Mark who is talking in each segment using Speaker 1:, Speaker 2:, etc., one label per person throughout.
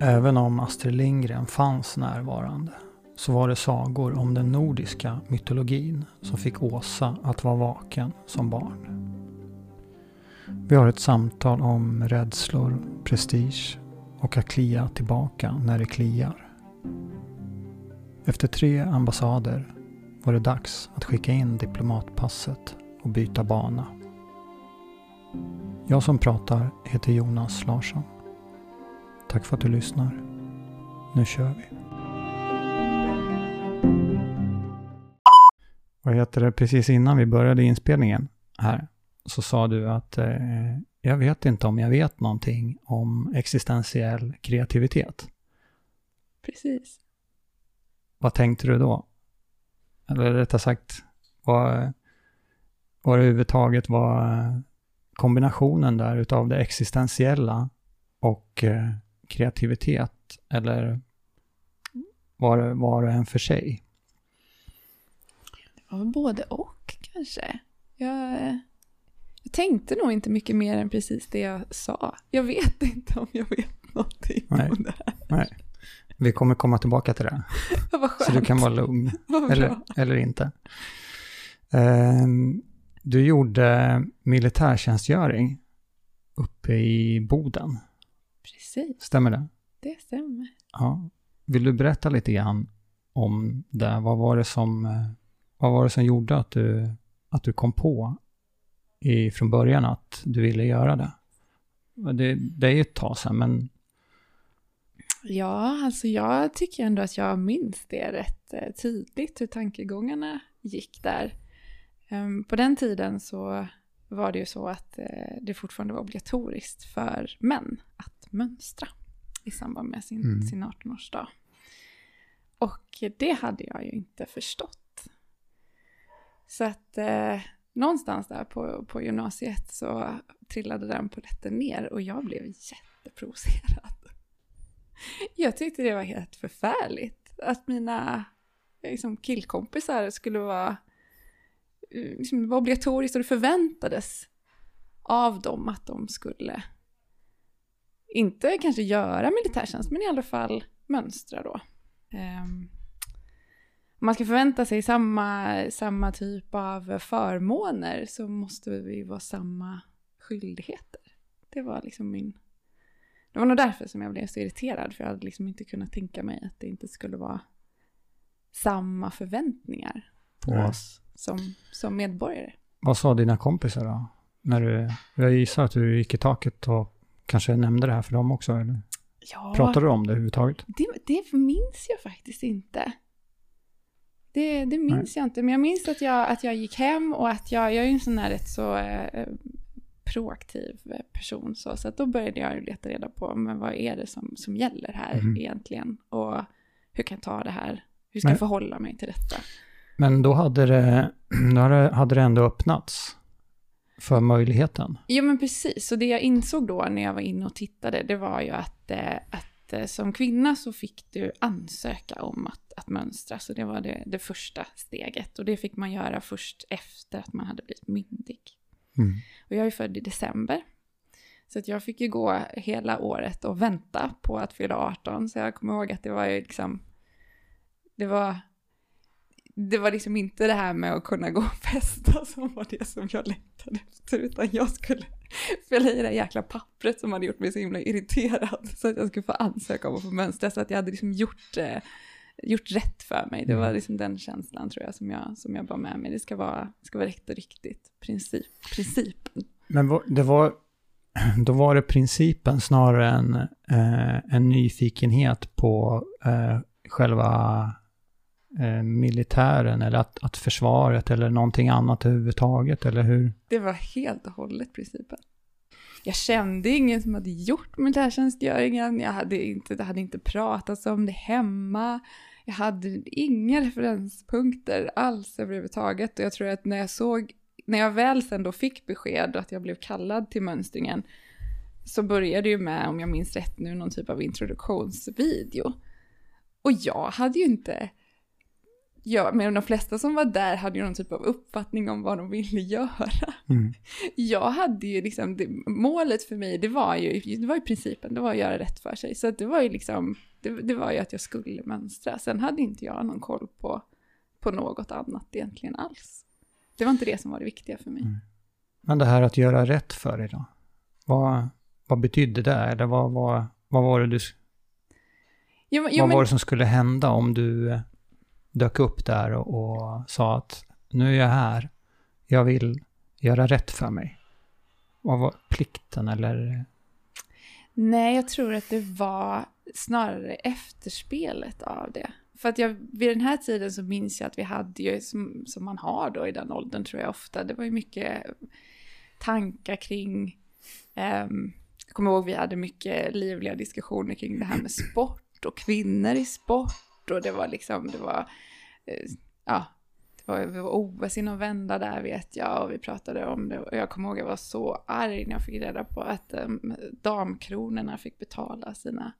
Speaker 1: Mm. Även om Astrid Lindgren fanns närvarande så var det sagor om den nordiska mytologin som fick Åsa att vara vaken som barn. Vi har ett samtal om rädslor, prestige och att klia tillbaka när det kliar. Efter tre ambassader var det dags att skicka in diplomatpasset och byta bana. Jag som pratar heter Jonas Larsson. Tack för att du lyssnar. Nu kör vi. Vad heter det, precis innan vi började inspelningen här så sa du att eh, jag vet inte om jag vet någonting om existentiell kreativitet.
Speaker 2: Precis.
Speaker 1: Vad tänkte du då? Eller rättare sagt, vad, vad överhuvudtaget var kombinationen där utav det existentiella och eh, kreativitet? Eller var, var det en för sig?
Speaker 2: Det var väl både och kanske. Jag, jag tänkte nog inte mycket mer än precis det jag sa. Jag vet inte om jag vet någonting
Speaker 1: Nej.
Speaker 2: om det här.
Speaker 1: Nej. Vi kommer komma tillbaka till det. Så du kan vara lugn. Eller, eller inte. Ehm, du gjorde militärtjänstgöring uppe i Boden.
Speaker 2: Precis,
Speaker 1: Stämmer det?
Speaker 2: det stämmer.
Speaker 1: Ja. Vill du berätta lite grann om det? Vad var det som, eh, vad var det som gjorde att du, att du kom på i, från början att du ville göra det? Det, det är ju ett tag sedan, men
Speaker 2: Ja, alltså jag tycker ändå att jag minns det rätt eh, tydligt hur tankegångarna gick där. Ehm, På den tiden så var det ju så att eh, det fortfarande var obligatoriskt för män att mönstra i samband med sin,
Speaker 1: Mm.
Speaker 2: sin 18-årsdag. Och det hade jag ju inte förstått. Så att eh, någonstans där på, på gymnasiet så trillade den polletten ner och jag blev jätteprovocerad. Jag tyckte det var helt förfärligt att mina liksom, killkompisar skulle vara eh, liksom, det var obligatoriskt och det förväntades av dem att de skulle inte kanske göra militärtjänst men i alla fall mönstra då. Ehm, om man ska förvänta sig samma, samma typ av förmåner så måste vi vara samma skyldigheter. Det var liksom min... Det var nog därför som jag blev så irriterad, för jag hade liksom inte kunnat tänka mig att det inte skulle vara samma förväntningar på
Speaker 1: Nej.
Speaker 2: oss som, som medborgare.
Speaker 1: vad sa dina kompisar då? När du, jag gissar att du gick i taket och kanske nämnde det här för dem också, eller?
Speaker 2: Ja,
Speaker 1: Pratade du om det överhuvudtaget?
Speaker 2: det, det minns jag faktiskt inte. Det, det minns jag inte, men jag minns att jag, att jag gick hem och att jag, jag är ju en sån här rätt så eh, proaktiv person. Så, så att då började jag leta reda på men vad är det som, som gäller här
Speaker 1: Mhm.
Speaker 2: egentligen. Och hur kan jag ta det här? Hur ska
Speaker 1: Men-
Speaker 2: jag förhålla mig till detta?
Speaker 1: Men då hade det, då hade det ändå öppnats för möjligheten.
Speaker 2: Ja men precis, så det jag insåg då när jag var inne och tittade det var ju att, eh, att eh, som kvinna så fick du ansöka om att, att mönstra. Så det var det, det första steget och det fick man göra först efter att man hade blivit myndig.
Speaker 1: Mm.
Speaker 2: Och jag är född i december. Så att jag fick ju gå hela året och vänta på att fylla 18. Så jag kommer ihåg att det var ju liksom... Det var... Det var liksom inte det här med att kunna gå och festa som var det som jag längtade efter. Utan jag skulle fylla i det här jäkla pappret som hade gjort mig så himla irriterad. Så att jag skulle få ansöka om att få mönstra. Så att jag hade liksom gjort, eh, gjort rätt för mig. Det var liksom den känslan tror jag som jag, som jag bar med mig. Det ska vara, det ska vara rätt och riktigt. Princip, principen.
Speaker 1: Men det var, då var det principen snarare än eh, en nyfikenhet på eh, själva eh, militären eller att, att försvaret eller någonting annat överhuvudtaget, eller hur?
Speaker 2: Det var helt och hållet principen. Jag kände ingen som hade gjort militärtjänstgöringen. Jag hade inte, det hade inte pratats om det hemma. Jag hade inga referenspunkter alls överhuvudtaget. Och jag tror att när jag såg, när jag väl sen då fick besked och att jag blev kallad till mönstringen så började ju med, om jag minns rätt nu, någon typ av introduktionsvideo. Och jag hade ju inte Ja, men de flesta som var där hade ju någon typ av uppfattning om vad de ville göra.
Speaker 1: Mm.
Speaker 2: Jag hade ju liksom, det, målet för mig, det var ju, det var ju principen, det var att göra rätt för sig. Så det var ju liksom, det, det var ju att jag skulle mönstra. Sen hade inte jag någon koll på, på något annat egentligen alls. Det var inte det som var det viktiga för mig.
Speaker 1: Mm. Men det här att göra rätt för dig då? Vad, vad betydde det? Eller vad, vad, vad var det du...
Speaker 2: Jo, jo,
Speaker 1: vad
Speaker 2: men-
Speaker 1: var det som skulle hända om du dök upp där och, och sa att nu är jag här, jag vill göra rätt för mig? Vad var plikten eller?
Speaker 2: Nej, jag tror att det var snarare efterspelet av det. För att jag, vid den här tiden så minns jag att vi hade ju, som, som man har då i den åldern tror jag ofta, det var ju mycket tankar kring, ehm, jag kommer ihåg vi hade mycket livliga diskussioner kring det här med sport och kvinnor i sport och det var liksom, det var, eh, ja, det var, det var OS i någon vända där vet jag och vi pratade om det och jag kommer ihåg att jag var så arg när jag fick reda på att um, damkronorna fick betala sina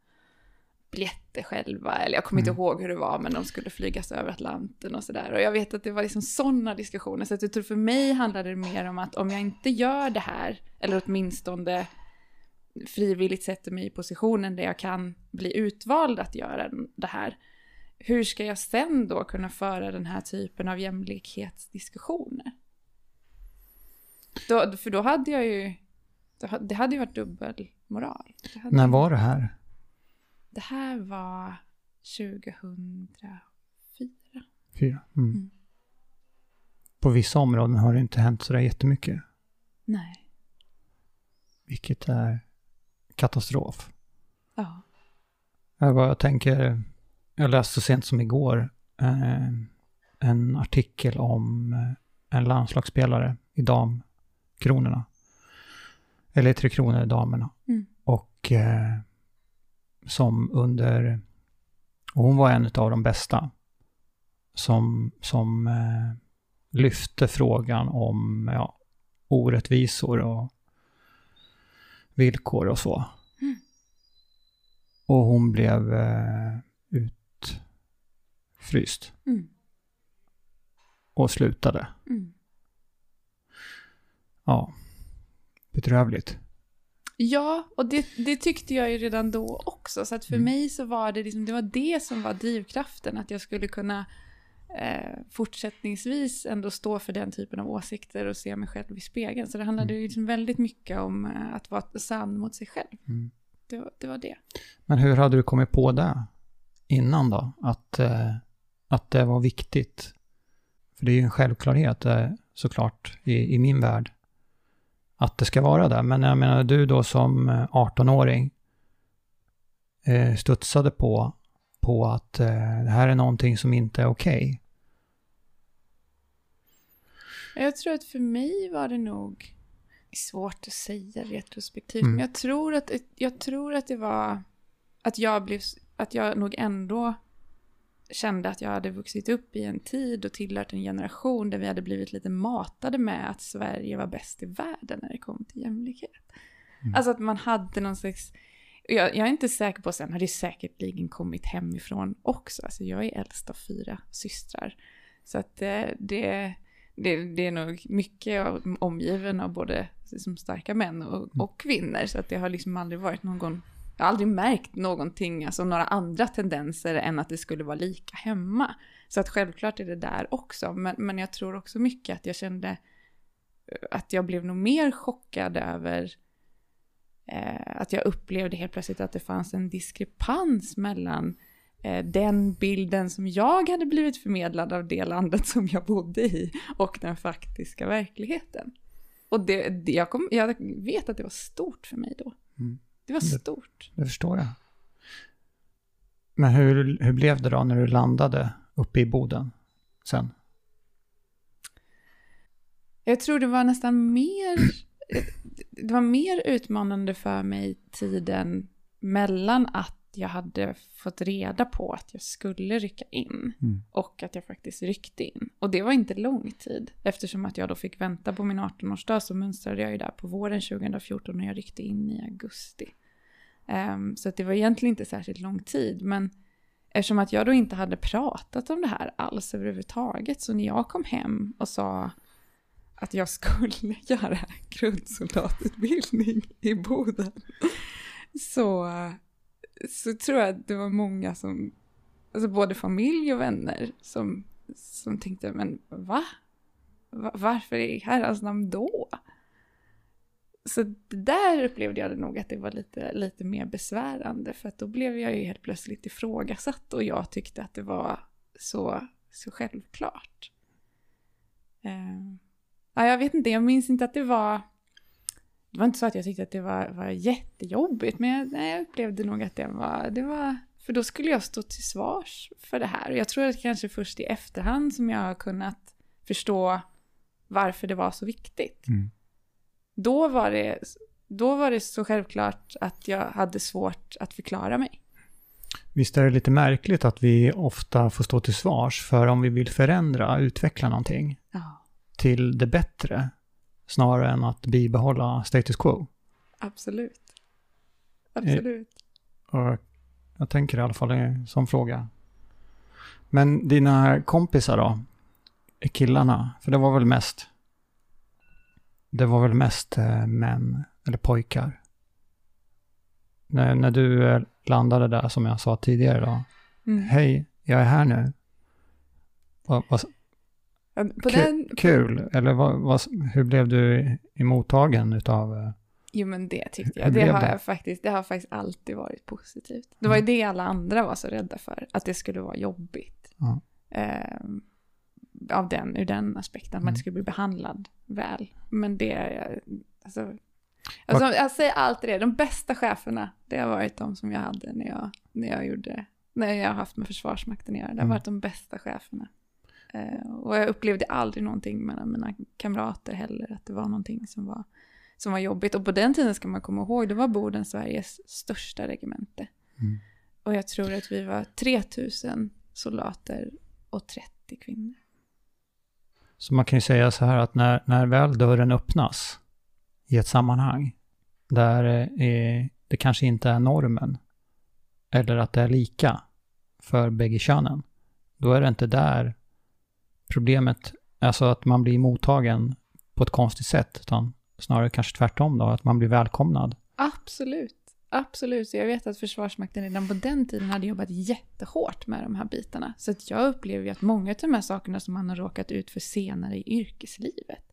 Speaker 2: biljetter själva, eller jag kommer inte
Speaker 1: Mm.
Speaker 2: ihåg hur det var, men de skulle flygas över Atlanten och sådär. Och jag vet att det var liksom sådana diskussioner, så att jag tror för mig handlade det mer om att om jag inte gör det här, eller åtminstone frivilligt sätter mig i positionen där jag kan bli utvald att göra det här, hur ska jag sen då kunna föra den här typen av jämlikhetsdiskussioner? Då, för då hade jag ju, det hade ju varit dubbelmoral.
Speaker 1: När var det här?
Speaker 2: det här var 2004.
Speaker 1: Fyra. Mm.
Speaker 2: Mm.
Speaker 1: På vissa områden har det inte hänt sådär jättemycket,
Speaker 2: Nej.
Speaker 1: vilket är katastrof.
Speaker 2: Ja.
Speaker 1: Jag, bara tänker, jag läste så sent som igår eh, en artikel om eh, en landslagsspelare i damkronorna. Eller i Tre Kronor damerna.
Speaker 2: Mm.
Speaker 1: Och eh, som under, och hon var en av de bästa som, som eh, lyfte frågan om ja, orättvisor och villkor och så.
Speaker 2: Mm.
Speaker 1: Och hon blev eh, utfryst
Speaker 2: Mm.
Speaker 1: och slutade.
Speaker 2: Mm.
Speaker 1: Ja, bedrövligt.
Speaker 2: Ja, och det, det tyckte jag ju redan då också. Så att för
Speaker 1: Mm.
Speaker 2: mig så var det liksom, det var det som var drivkraften. Att jag skulle kunna eh, fortsättningsvis ändå stå för den typen av åsikter och se mig själv i spegeln. Så det handlade ju liksom väldigt mycket om eh, att vara sann mot sig själv.
Speaker 1: Mm.
Speaker 2: Det, var- det var det.
Speaker 1: Men hur hade du kommit på det innan då? Att, eh, att det var viktigt? För det är ju en självklarhet eh, såklart i, i min värld. Att det ska vara det. Men jag menar du då som eh, 18-åring eh, studsade på, på att eh, det här är någonting som inte är okej.
Speaker 2: Jag tror att för mig var det nog svårt att säga retrospektivt,
Speaker 1: Mm.
Speaker 2: men jag tror, att, jag tror att det var att jag blev, att jag nog ändå kände att jag hade vuxit upp i en tid och tillhört en generation där vi hade blivit lite matade med att Sverige var bäst i världen när det kom till jämlikhet.
Speaker 1: Mm.
Speaker 2: Alltså att man hade någon slags, jag, jag är inte säker på, sen har det säkerligen kommit hemifrån också, alltså jag är äldst av fyra systrar. Så att eh, det, det, det är nog mycket omgiven av både som starka män och, och kvinnor. Så att det har liksom aldrig varit någon, jag har aldrig märkt någonting, alltså några andra tendenser än att det skulle vara lika hemma. Så att självklart är det där också, men, men jag tror också mycket att jag kände eh, att jag blev nog mer chockad över eh, att jag upplevde helt plötsligt att det fanns en diskrepans mellan eh, den bilden som jag hade blivit förmedlad av det landet som jag bodde i och den faktiska verkligheten. Och det, det, jag, kom, jag vet att det var stort för mig då.
Speaker 1: Mm.
Speaker 2: Det var
Speaker 1: Det-
Speaker 2: stort.
Speaker 1: Det förstår jag. Men hur, hur blev det då när du landade uppe i Boden sen?
Speaker 2: Jag tror det var nästan mer, det var mer utmanande för mig tiden mellan att jag hade fått reda på att jag skulle rycka in
Speaker 1: Mm.
Speaker 2: och att jag faktiskt ryckte in. Och det var inte lång tid. Eftersom att jag då fick vänta på min 18-årsdag så mönstrade jag ju där på våren 2014 när jag ryckte in i augusti. Ehm, så det var egentligen inte särskilt lång tid. Men Eftersom att jag då inte hade pratat om det här alls överhuvudtaget. Så när jag kom hem och sa att jag skulle göra grundsoldatutbildning i Boden. Så, så tror jag att det var många som, alltså både familj och vänner som, som tänkte, men va? Varför i herrans namn då? Så där upplevde jag det nog att det var lite, lite mer besvärande för att då blev jag ju helt plötsligt ifrågasatt och jag tyckte att det var så, så självklart. Uh, ja, jag vet inte, jag minns inte att det var... Det var inte så att jag tyckte att det var, var jättejobbigt, men jag, nej, jag upplevde nog att det var, det var... För då skulle jag stå till svars för det här. Och jag tror att kanske först i efterhand som jag har kunnat förstå varför det var så viktigt. Mm. Då, var det, då var det så självklart att jag hade svårt att förklara mig.
Speaker 1: Visst är det lite märkligt att vi ofta får stå till svars för om vi vill förändra, utveckla någonting ja. till det bättre snarare än att bibehålla status quo.
Speaker 2: Absolut. Absolut.
Speaker 1: Och jag tänker i alla fall sån fråga. Men dina kompisar då? Killarna? För det var väl mest det var väl mest eh, män eller pojkar. När, när du eh, landade där som jag sa tidigare då. Mm. Hej, jag är här nu. Va, va, på den... Kul, eller vad, vad, hur blev du emottagen utav... Eh,
Speaker 2: jo men det tyckte jag. Det har, jag faktiskt, det har faktiskt alltid varit positivt. Det var ju mm. det alla andra var så rädda för, att det skulle vara jobbigt. Mm. Eh, av den, ur den aspekten, att man inte mm. skulle bli behandlad väl. Men det, alltså, alltså jag säger alltid det, de bästa cheferna, det har varit de som jag hade när jag, när jag gjorde, när jag har haft med Försvarsmakten att göra. Det har mm. varit de bästa cheferna. Uh, och jag upplevde aldrig någonting mellan mina kamrater heller, att det var någonting som var, som var jobbigt. Och på den tiden ska man komma ihåg, det var Boden Sveriges största regemente. Mm. Och jag tror att vi var 3000 soldater och 30 kvinnor.
Speaker 1: Så man kan ju säga så här att när, när väl dörren öppnas i ett sammanhang där eh, det kanske inte är normen eller att det är lika för bägge könen, då är det inte där problemet, alltså att man blir mottagen på ett konstigt sätt, utan snarare kanske tvärtom då, att man blir välkomnad.
Speaker 2: Absolut. Absolut, så jag vet att Försvarsmakten redan på den tiden hade jobbat jättehårt med de här bitarna. Så att jag upplever ju att många av de här sakerna som man har råkat ut för senare i yrkeslivet,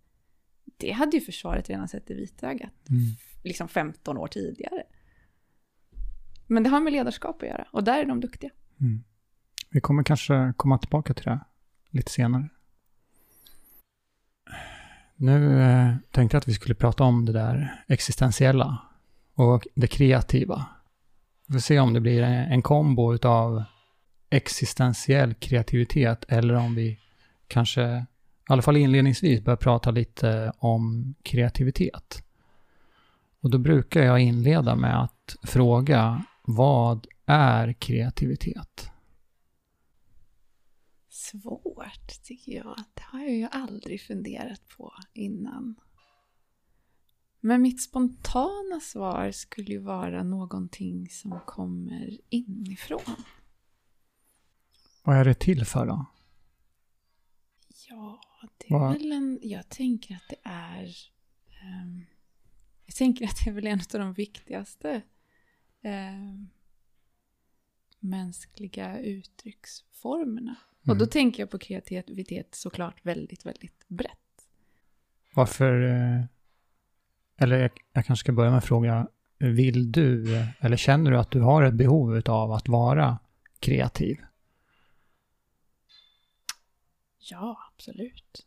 Speaker 2: det hade ju försvaret redan sett i vitögat, mm. liksom 15 år tidigare. Men det har med ledarskap att göra och där är de duktiga. Mm.
Speaker 1: Vi kommer kanske komma tillbaka till det lite senare. Nu eh, tänkte jag att vi skulle prata om det där existentiella och det kreativa. Vi får se om det blir en kombo av existentiell kreativitet eller om vi kanske, i alla fall inledningsvis, börjar prata lite om kreativitet. Och då brukar jag inleda med att fråga vad är kreativitet?
Speaker 2: Svårt tycker jag. Det har jag ju aldrig funderat på innan. Men mitt spontana svar skulle ju vara någonting som kommer inifrån.
Speaker 1: Vad är det till för då?
Speaker 2: Ja, det är Vad? väl en... Jag tänker att det är... Um, jag tänker att det är väl en av de viktigaste um, mänskliga uttrycksformerna. Och då mm. tänker jag på kreativitet såklart väldigt, väldigt brett.
Speaker 1: Varför eh, eller jag, jag kanske ska börja med att fråga, vill du, eller känner du att du har ett behov av att vara kreativ?
Speaker 2: Ja, absolut.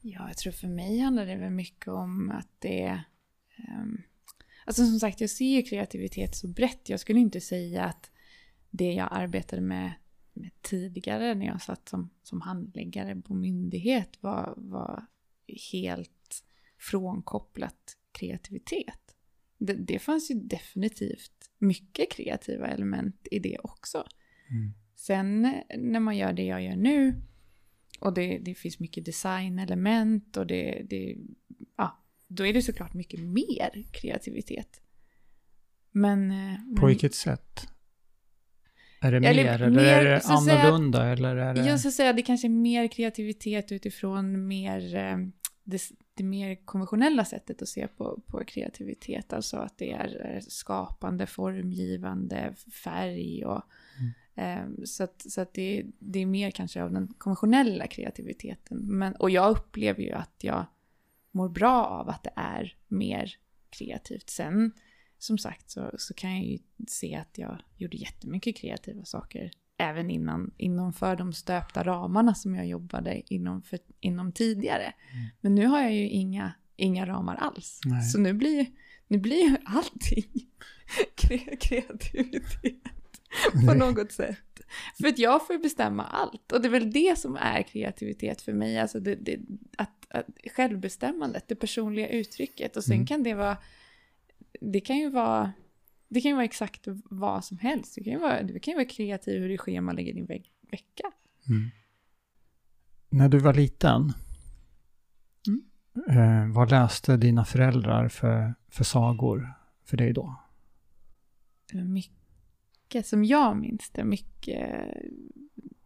Speaker 2: Ja, jag tror för mig handlar det väl mycket om att det... Um, alltså som sagt, jag ser ju kreativitet så brett. Jag skulle inte säga att det jag arbetade med tidigare när jag satt som, som handläggare på myndighet var, var helt frånkopplat kreativitet. Det, det fanns ju definitivt mycket kreativa element i det också. Mm. Sen när man gör det jag gör nu och det, det finns mycket designelement och det, det, ja, då är det såklart mycket mer kreativitet. Men...
Speaker 1: Eh, På vilket sätt? Är det mer eller
Speaker 2: mer,
Speaker 1: är det
Speaker 2: att säga-
Speaker 1: annorlunda? eller är det...
Speaker 2: Jag skulle säga att det kanske är mer kreativitet utifrån mer eh, det, det mer konventionella sättet att se på, på kreativitet. Alltså att det är eh, skapande, formgivande, färg och eh, så att, så att det, det är mer kanske av den konventionella kreativiteten. Men, och jag upplever ju att jag mår bra av att det är mer kreativt. Sen som sagt så, så kan jag ju se att jag gjorde jättemycket kreativa saker även innan, inom för de stöpta ramarna som jag jobbade inom, för, inom tidigare. Men nu har jag ju inga, inga ramar alls.
Speaker 1: Nej.
Speaker 2: Så nu blir, nu blir ju allting kre- kreativitet på något sätt. För att jag får bestämma allt. Och det är väl det som är kreativitet för mig. Alltså det, det, att, att självbestämmandet, det personliga uttrycket. Och sen
Speaker 1: Mm.
Speaker 2: kan det vara... Det kan ju vara... Det kan ju vara exakt vad som helst. Du kan ju vara, du kan ju vara kreativ hur du schemalägger din veck, vecka.
Speaker 1: Mm. När du var liten,
Speaker 2: Mm.
Speaker 1: eh, vad läste dina föräldrar för, för sagor för dig då?
Speaker 2: Det mycket, som jag minns det, mycket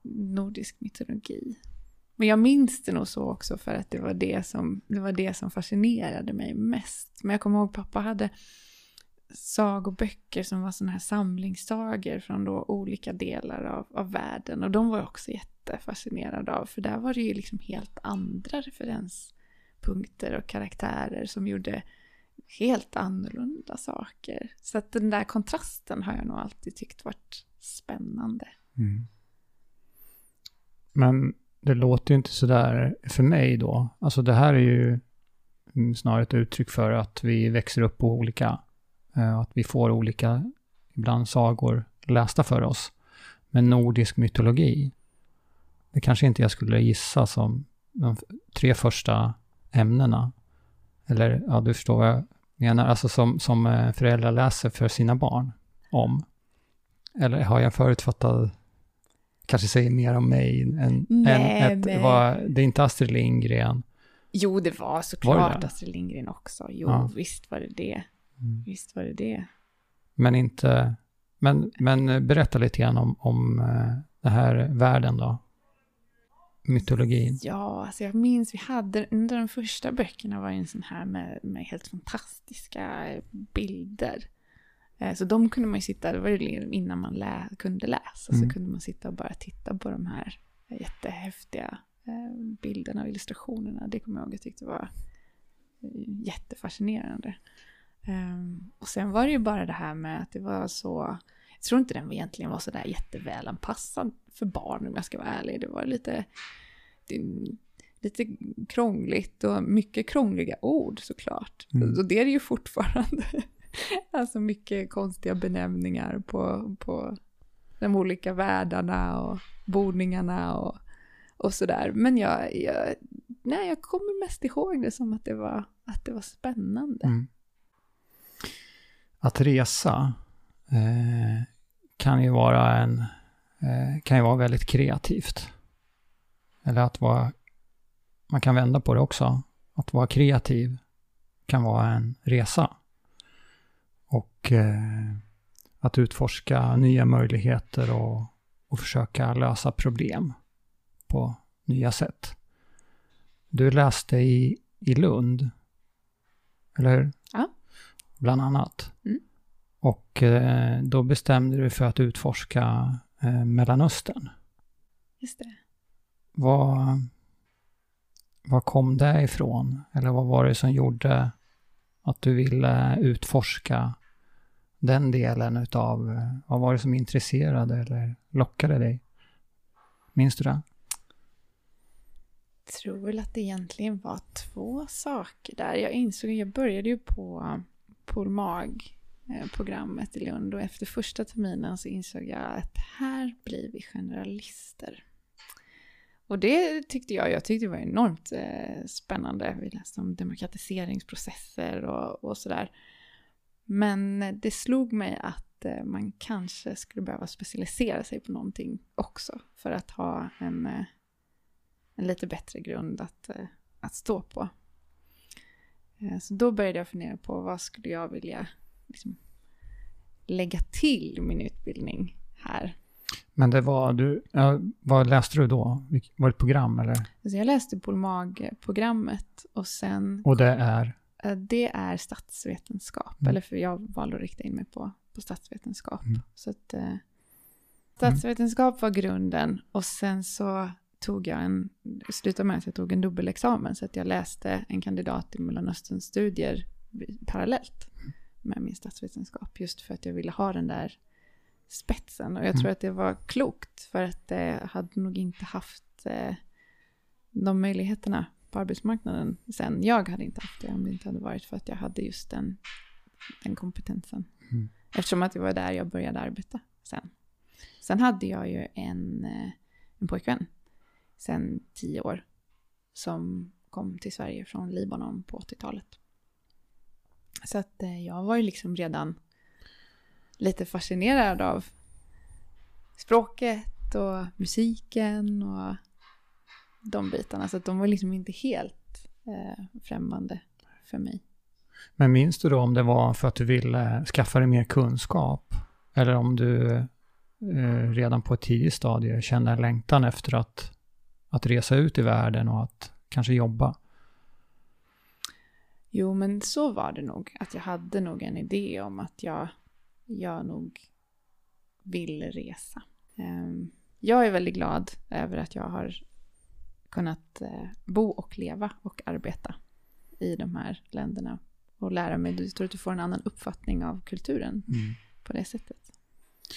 Speaker 2: nordisk mytologi. Men jag minns det nog så också för att det var det som, det var det som fascinerade mig mest. Men jag kommer ihåg pappa hade sagoböcker som var sådana här samlingssagor från då olika delar av, av världen. Och de var jag också jättefascinerad av, för där var det ju liksom helt andra referenspunkter och karaktärer som gjorde helt annorlunda saker. Så att den där kontrasten har jag nog alltid tyckt varit spännande.
Speaker 1: Mm. Men det låter ju inte sådär för mig då. Alltså det här är ju snarare ett uttryck för att vi växer upp på olika, att vi får olika, ibland sagor lästa för oss. Men nordisk mytologi, det kanske inte jag skulle gissa som de tre första ämnena. Eller, ja du förstår vad jag menar, alltså som, som eh, föräldrar läser för sina barn om. Eller har jag en förutfattad, kanske säger mer om mig än,
Speaker 2: Nej,
Speaker 1: än ett, vad, det är inte Astrid Lindgren.
Speaker 2: Jo, det var
Speaker 1: Var
Speaker 2: såklart
Speaker 1: det?
Speaker 2: Astrid Lindgren också. Jo,
Speaker 1: Ja.
Speaker 2: visst var det det. Visst var det det.
Speaker 1: Men inte, men, men berätta lite grann om, om eh, den här världen då. Mytologin.
Speaker 2: Ja, alltså jag minns vi hade, under de första böckerna var ju en sån här med, med helt fantastiska bilder. Eh, Så de kunde man ju sitta, det var ju liksom innan man lä, kunde läsa,
Speaker 1: Mm.
Speaker 2: så kunde man sitta och bara titta på de här jättehäftiga eh, bilderna och illustrationerna. Det kommer jag ihåg jag tyckte var jättefascinerande. Ehm, Och sen var det ju bara det här med att det var så, jag tror inte den egentligen var sådär jättevälanpassad för barn om jag ska vara ärlig. Det var lite, det, lite krångligt och mycket krångliga ord såklart.
Speaker 1: Mm.
Speaker 2: Och det är det ju fortfarande. alltså mycket konstiga benämningar på, på de olika världarna och boningarna och, och sådär. Men jag, jag, nej, jag kommer mest ihåg det som att det var, att det var spännande.
Speaker 1: Mm. Att resa eh, kan ju vara en, eh, kan ju vara väldigt kreativt. Eller att vara, man kan vända på det också. Att vara kreativ kan vara en resa. Och eh, att utforska nya möjligheter och, och försöka lösa problem på nya sätt. Du läste i, i Lund, eller hur? Bland annat.
Speaker 2: Mm.
Speaker 1: Och eh, då bestämde du för att utforska eh, Mellanöstern.
Speaker 2: Just det.
Speaker 1: Vad, vad kom det ifrån? Eller vad var det som gjorde att du ville utforska den delen utav, eh, vad var det som intresserade eller lockade dig? Minns du det?
Speaker 2: tror väl att det egentligen var två saker där. Jag insåg, jag började ju på Pol.mag-programmet i Lund och efter första terminen så insåg jag att här blir vi generalister. Och det tyckte jag, jag tyckte det var enormt eh, spännande. Vi läste om demokratiseringsprocesser och, och sådär. Men det slog mig att eh, man kanske skulle behöva specialisera sig på någonting också för att ha en, eh, en lite bättre grund att, eh, att stå på. Eh, Så då började jag fundera på vad skulle jag vilja liksom, lägga till min utbildning här.
Speaker 1: Men det var, du, vad läste du då? Var det ett program eller?
Speaker 2: Alltså jag läste Polmag-programmet och sen...
Speaker 1: Och det är?
Speaker 2: Eh, det är statsvetenskap, mm. eller för jag valde att rikta in mig på, på statsvetenskap. Mm. Så att, eh, statsvetenskap var grunden och sen så tog jag en, slutade med att jag tog en dubbelexamen så att jag läste en kandidat i Mellanöstern-studier parallellt med min statsvetenskap just för att jag ville ha den där spetsen och jag tror mm. att det var klokt för att jag hade nog inte haft eh, de möjligheterna på arbetsmarknaden sen. Jag hade inte haft det om det inte hade varit för att jag hade just den, den kompetensen. Mm. Eftersom att det var där jag började arbeta sen. Sen hade jag ju en, eh, en pojkvän sen tio år som kom till Sverige från Libanon på 80-talet. Så att eh, jag var ju liksom redan lite fascinerad av språket och musiken och de bitarna. Så att de var liksom inte helt eh, främmande för mig.
Speaker 1: Men minns du då om det var för att du ville skaffa dig mer kunskap? Eller om du eh, redan på ett tidigt stadie kände en längtan efter att, att resa ut i världen och att kanske jobba?
Speaker 2: Jo, men så var det nog. Att jag hade nog en idé om att jag, jag nog vill resa. Ehm, jag är väldigt glad över att jag har kunnat eh, bo och leva och arbeta i de här länderna och lära mig. Jag tror att du får en annan uppfattning av kulturen mm. på det sättet.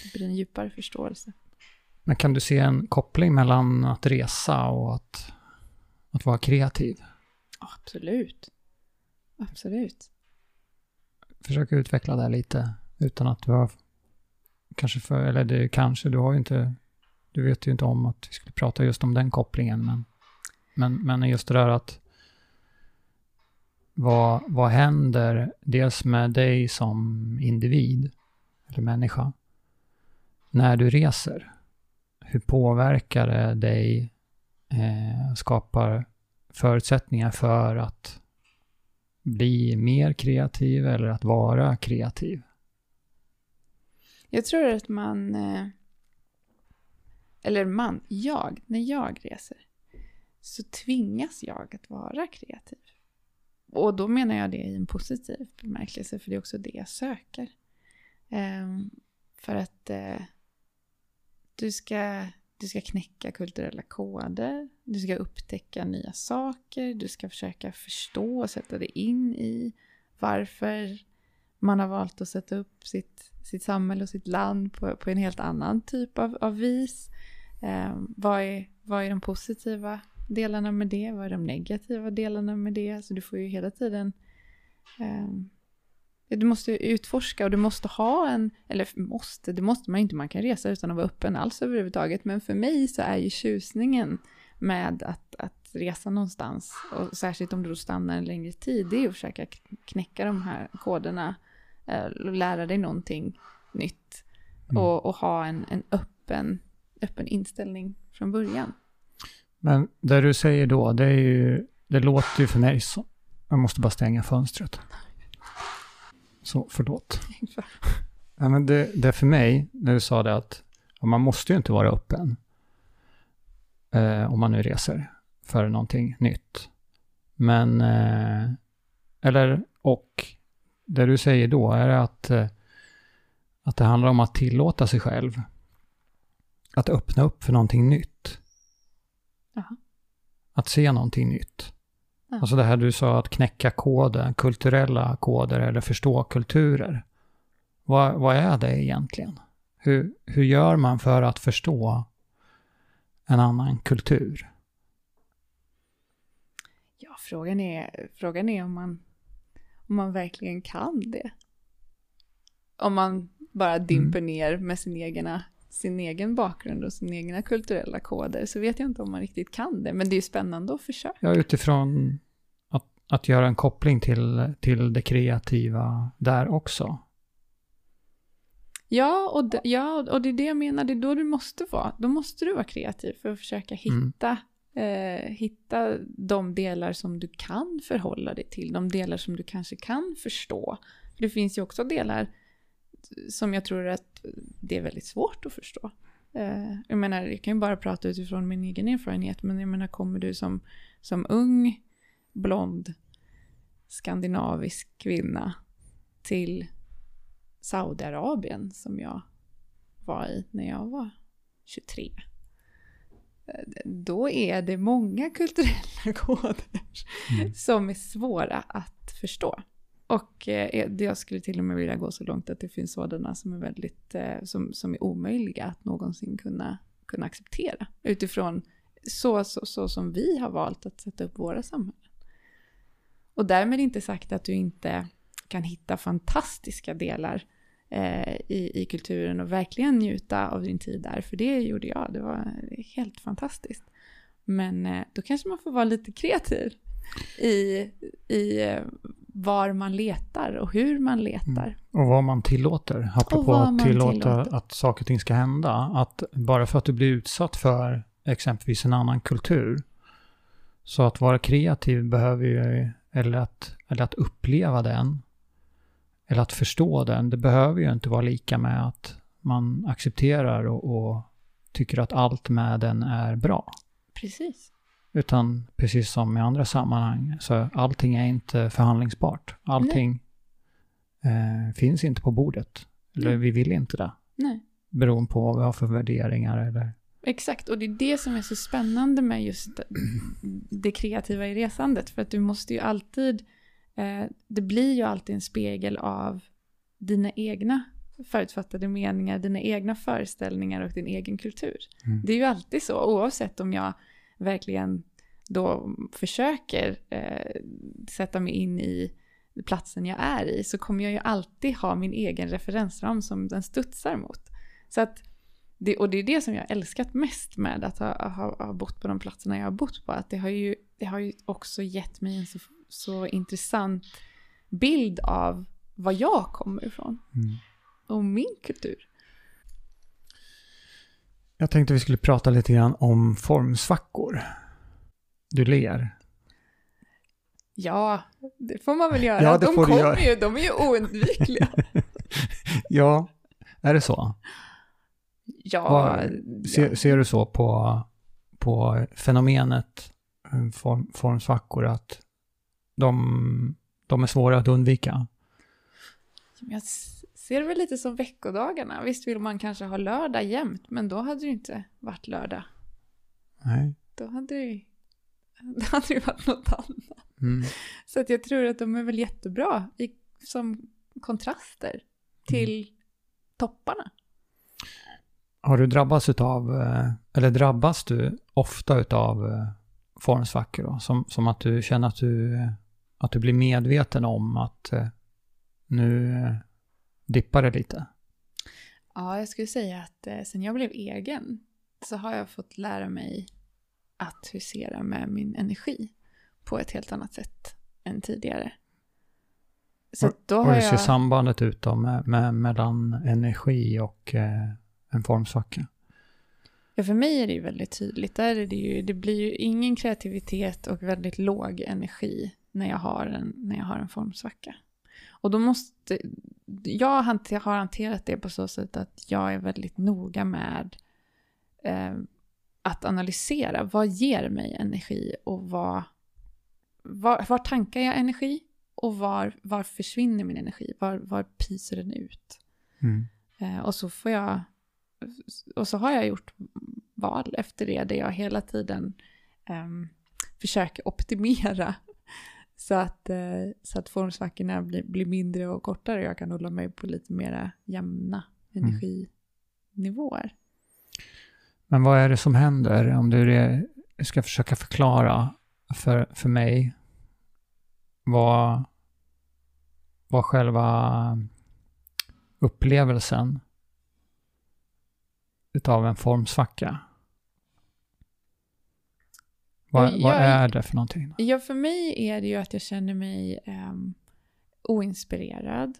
Speaker 2: Det blir en djupare förståelse.
Speaker 1: Men kan du se en koppling mellan att resa och att, att vara kreativ?
Speaker 2: Absolut. Absolut.
Speaker 1: Försök utveckla det lite utan att du har kanske för, eller det kanske, du har ju inte, du vet ju inte om att vi skulle prata just om den kopplingen, men, men, men just det där att vad, vad händer dels med dig som individ eller människa när du reser? Hur påverkar det dig, eh, skapar förutsättningar för att bli mer kreativ eller att vara kreativ?
Speaker 2: Jag tror att man, eh, eller man, jag, när jag reser så tvingas jag att vara kreativ. Och då menar jag det i en positiv bemärkelse, för det är också det jag söker. Um, för att uh, du ska du ska knäcka kulturella koder, du ska upptäcka nya saker, du ska försöka förstå och sätta dig in i varför man har valt att sätta upp sitt, sitt samhälle och sitt land på, på en helt annan typ av, av vis. Eh, vad, är, vad är de positiva delarna med det? Vad är de negativa delarna med det? Så du får ju hela tiden eh, du måste utforska och du måste ha en, eller måste, det måste man inte, man kan resa utan att vara öppen alls överhuvudtaget. Men för mig så är ju tjusningen med att, att resa någonstans, och särskilt om du då stannar en längre tid, det är att försöka knäcka de här koderna, eh, lära dig någonting nytt mm. och, och, ha en, en öppen, öppen inställning från början.
Speaker 1: Men det du säger då, det är ju, det låter ju för mig som, jag måste bara stänga fönstret. Så förlåt. ja, men det, det för mig, när du sa det att man måste ju inte vara öppen eh, om man nu reser för någonting nytt. Men, eh, eller, och det du säger då är att, eh, att det handlar om att tillåta sig själv att öppna upp för någonting nytt. Aha. Att se någonting nytt. Ja. Alltså det här du sa att knäcka koder, kulturella koder eller förstå kulturer. Vad, vad är det egentligen? Hur, hur gör man för att förstå en annan kultur?
Speaker 2: Ja, frågan är, frågan är om, man, om man verkligen kan det. Om man bara dimper mm. ner med sin, egna, sin egen bakgrund och sina egna kulturella koder så vet jag inte om man riktigt kan det. Men det är ju spännande att försöka.
Speaker 1: Ja, utifrån att göra en koppling till, till det kreativa där också.
Speaker 2: Ja och, det, ja, och det är det jag menar, det är då du måste vara. Då måste du vara kreativ för att försöka mm. hitta, mm. eh, hitta de delar som du kan förhålla dig till, de delar som du kanske kan förstå. det finns ju också delar som jag tror att det är väldigt svårt att förstå. Eh, jag menar, jag kan ju bara prata utifrån min egen erfarenhet, men jag menar, kommer du som, som ung, blond, skandinavisk kvinna till Saudiarabien som jag var i när jag var 23. Då är det många kulturella koder mm. som är svåra att förstå. Och eh, eh, jag skulle till och med vilja gå så långt att det finns sådana som är väldigt, eh, som, som är omöjliga att någonsin kunna, kunna acceptera. Utifrån så, så, så som vi har valt att sätta upp våra samhällen. Och därmed inte sagt att du inte kan hitta fantastiska delar eh, i, i kulturen och verkligen njuta av din tid där. För det gjorde jag, det var helt fantastiskt. Men eh, då kanske man får vara lite kreativ i, i eh, var man letar och hur man letar. Mm.
Speaker 1: Och vad man tillåter. Apropå att tillåta tillåter. att saker och ting ska hända. Att bara för att du blir utsatt för exempelvis en annan kultur. Så att vara kreativ behöver ju, eller att, eller att uppleva den, eller att förstå den, det behöver ju inte vara lika med att man accepterar och, och tycker att allt med den är bra.
Speaker 2: Precis.
Speaker 1: Utan precis som i andra sammanhang, så allting är inte förhandlingsbart. Allting eh, finns inte på bordet. Eller Nej. vi vill inte det.
Speaker 2: Nej.
Speaker 1: Beroende på vad vi har för värderingar eller...
Speaker 2: Exakt, och det är det som är så spännande med just det kreativa i resandet. För att du måste ju alltid eh, det blir ju alltid en spegel av dina egna förutfattade meningar, dina egna föreställningar och din egen kultur. Mm. Det är ju alltid så, oavsett om jag verkligen då försöker eh, sätta mig in i platsen jag är i, så kommer jag ju alltid ha min egen referensram som den studsar mot. Så att, det, och det är det som jag älskat mest med att ha, ha, ha bott på de platserna jag har bott på, att det har ju, det har ju också gett mig en så så intressant bild av var jag kommer ifrån. Mm. Och min kultur.
Speaker 1: Jag tänkte vi skulle prata lite grann om formsvackor. Du ler.
Speaker 2: Ja, det får man väl göra. Ja, de kommer göra. ju, de är ju oundvikliga.
Speaker 1: ja, är det så?
Speaker 2: Ja.
Speaker 1: Var, ser, ser, du så på, på fenomenet eh, form, formsvackor att de, de är svåra att undvika.
Speaker 2: Jag ser det väl lite som veckodagarna. Visst vill man kanske ha lördag jämt, men då hade det inte varit lördag.
Speaker 1: Nej.
Speaker 2: Då hade det, då hade det varit något annat. Mm. Så att jag tror att de är väl jättebra i, som kontraster till mm. topparna.
Speaker 1: Har du drabbats utav, eh, eller drabbas du ofta utav eh, formsvackor då? Som, som att du känner att du eh, att du blir medveten om att nu dippar det lite?
Speaker 2: Ja, jag skulle säga att eh, sen jag blev egen så har jag fått lära mig att husera med min energi på ett helt annat sätt än tidigare.
Speaker 1: Så då har och hur ser jag... sambandet ut då med, med, mellan energi och eh, en formsvacka?
Speaker 2: Ja, för mig är det ju väldigt tydligt. Där är det, ju, det blir ju ingen kreativitet och väldigt låg energi när jag har en, när jag har en formsvacka. Och då måste, jag har hanterat det på så sätt att jag är väldigt noga med eh, att analysera vad ger mig energi och vad, var, var tankar jag energi och var, var försvinner min energi, var, var pyser den ut. Mm. Eh, och så får jag, och så har jag gjort val efter det, där jag hela tiden eh, försöker optimera så att, eh, så att formsvackorna blir, blir mindre och kortare och jag kan hålla mig på lite mera jämna mm. energinivåer.
Speaker 1: Men vad är det som händer om du ska försöka förklara för, för mig vad, vad själva upplevelsen utav en formsvacka vad, jag, vad är det för någonting?
Speaker 2: Ja, för mig är det ju att jag känner mig um, oinspirerad.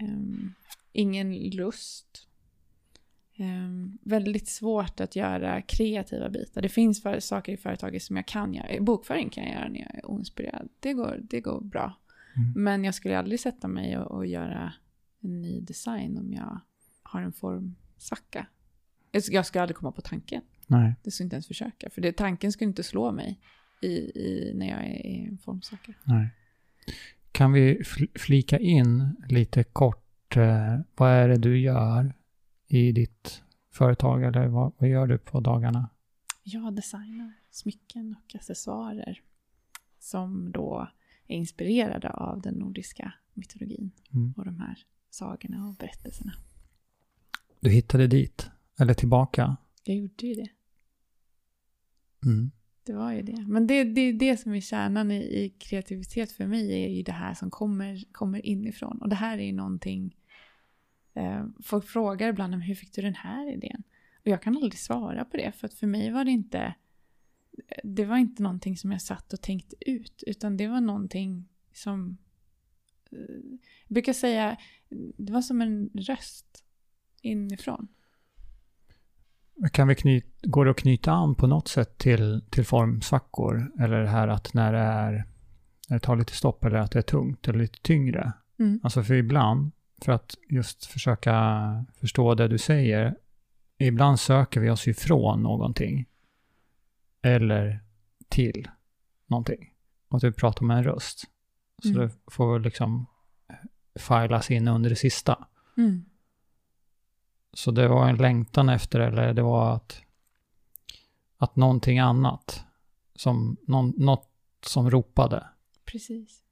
Speaker 2: Um, ingen lust. Um, väldigt svårt att göra kreativa bitar. Det finns för, saker i företaget som jag kan göra. Bokföring kan jag göra när jag är oinspirerad. Det går, det går bra. Mm. Men jag skulle aldrig sätta mig och, och, göra en ny design om jag har en formsvacka. Jag Jag ska aldrig komma på tanken.
Speaker 1: Nej.
Speaker 2: Det ska inte ens försöka. För det, tanken skulle inte slå mig i, i, när jag är formsökare.
Speaker 1: Nej. Kan vi fl- flika in lite kort, eh, vad är det du gör i ditt företag eller vad, vad gör du på dagarna?
Speaker 2: Jag designar smycken och accessoarer som då är inspirerade av den nordiska mytologin
Speaker 1: Mm.
Speaker 2: och de här sagorna och berättelserna.
Speaker 1: Du hittade dit, eller tillbaka.
Speaker 2: Jag gjorde ju det.
Speaker 1: Mm.
Speaker 2: Det var ju det. Men det, det är det som är kärnan i, i kreativitet för mig, är ju det här som kommer, kommer inifrån. Och det här är ju någonting, eh, folk frågar ibland om hur fick du den här idén? Och jag kan aldrig svara på det, för att för mig var det inte, eh, det var inte någonting som jag satt och tänkte ut, utan det var någonting som, eh, jag brukar säga, det var som en röst inifrån.
Speaker 1: Kan vi knyt, går det att knyta an på något sätt till, till formsvackor? Eller det här att när det, är, när det tar lite stopp eller att det är tungt eller lite tyngre?
Speaker 2: Mm.
Speaker 1: Alltså för ibland, för att just försöka förstå det du säger, ibland söker vi oss ifrån någonting. Eller till någonting. Och du pratar om en röst. Så
Speaker 2: Mm.
Speaker 1: det får liksom filas in under det sista.
Speaker 2: Mm.
Speaker 1: Så det var en längtan efter, eller det var att, att någonting annat, som, någon, något som ropade.
Speaker 2: Precis.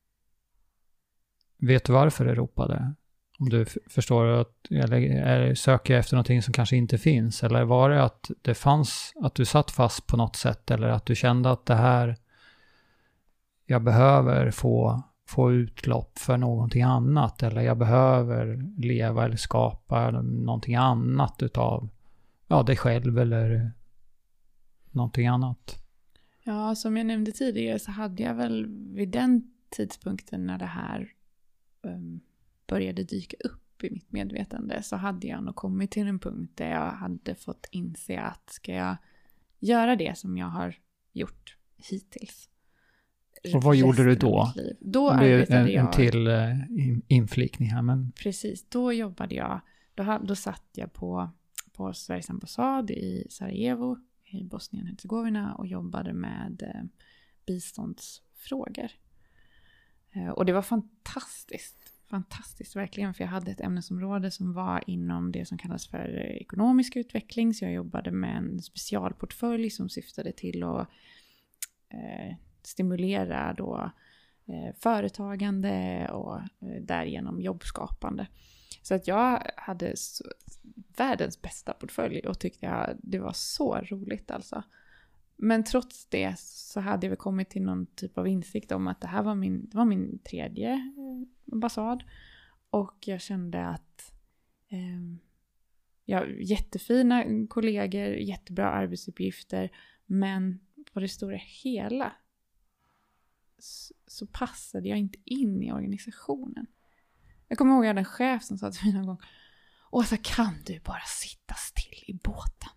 Speaker 1: Vet du varför det ropade? Om du förstår att, eller söker jag efter någonting som kanske inte finns? Eller var det att det fanns, att du satt fast på något sätt? Eller att du kände att det här, jag behöver få, få utlopp för någonting annat? Eller jag behöver leva eller skapa någonting annat utav, ja, dig själv eller någonting annat?
Speaker 2: Ja, alltså, som jag nämnde tidigare så hade jag väl vid den tidpunkten när det här um, började dyka upp i mitt medvetande så hade jag nog kommit till en punkt där jag hade fått inse att ska jag göra det som jag har gjort hittills.
Speaker 1: Och vad gjorde du då?
Speaker 2: Då
Speaker 1: Det
Speaker 2: arbetade
Speaker 1: en,
Speaker 2: jag...
Speaker 1: en till eh, in- inflikning här, men
Speaker 2: Precis, då jobbade jag, då, då satt jag på, på Sveriges ambassad i Sarajevo i Bosnien-Hercegovina och jobbade med eh, biståndsfrågor. Eh, och det var fantastiskt, fantastiskt verkligen, för jag hade ett ämnesområde som var inom det som kallas för ekonomisk utveckling, så jag jobbade med en specialportfölj som syftade till att eh, stimulera då eh, företagande och eh, därigenom jobbskapande. Så att jag hade världens bästa portfölj och tyckte det var så roligt alltså. Men trots det så hade jag väl kommit till någon typ av insikt om att det här var min, det var min tredje eh, ambassad. Och jag kände att eh, har jättefina kollegor, jättebra arbetsuppgifter, men på det stora hela så, passade jag inte in i organisationen. Jag kommer ihåg att jag hade en chef som sa till mig någon gång Åsa, kan du bara sitta still i båten?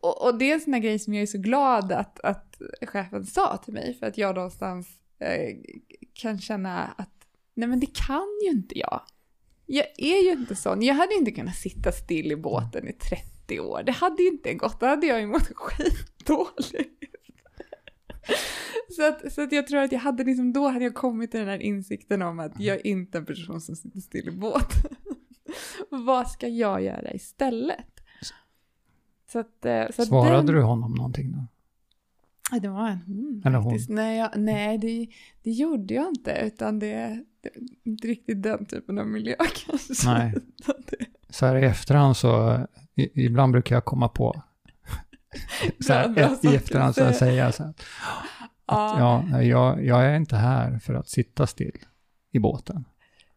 Speaker 2: Och, och det är en sån här grej som jag är så glad att, att chefen sa till mig för att jag någonstans eh, kan känna att nej men det kan ju inte jag. Jag är ju inte sån. Jag hade inte kunnat sitta still i båten i 30 år. Det hade ju inte gått. Då hade jag ju mått skitdåligt. Så att, så att jag tror att jag hade liksom, då hade jag kommit till den här insikten om att jag är inte en person som sitter still i båten. Vad ska jag göra istället? Så att, eh, så att
Speaker 1: svarade
Speaker 2: den,
Speaker 1: du honom någonting då?
Speaker 2: Det var en hon
Speaker 1: Eller hon.
Speaker 2: Nej, jag, nej det, det gjorde jag inte. Utan det, det inte riktigt den typen av miljö kanske.
Speaker 1: Nej. Så här i efterhand så, i, ibland brukar jag komma på, så här, i efterhand så här,
Speaker 2: säga.
Speaker 1: säga så här, att
Speaker 2: ja,
Speaker 1: ja, jag, jag är inte här för att sitta still i båten,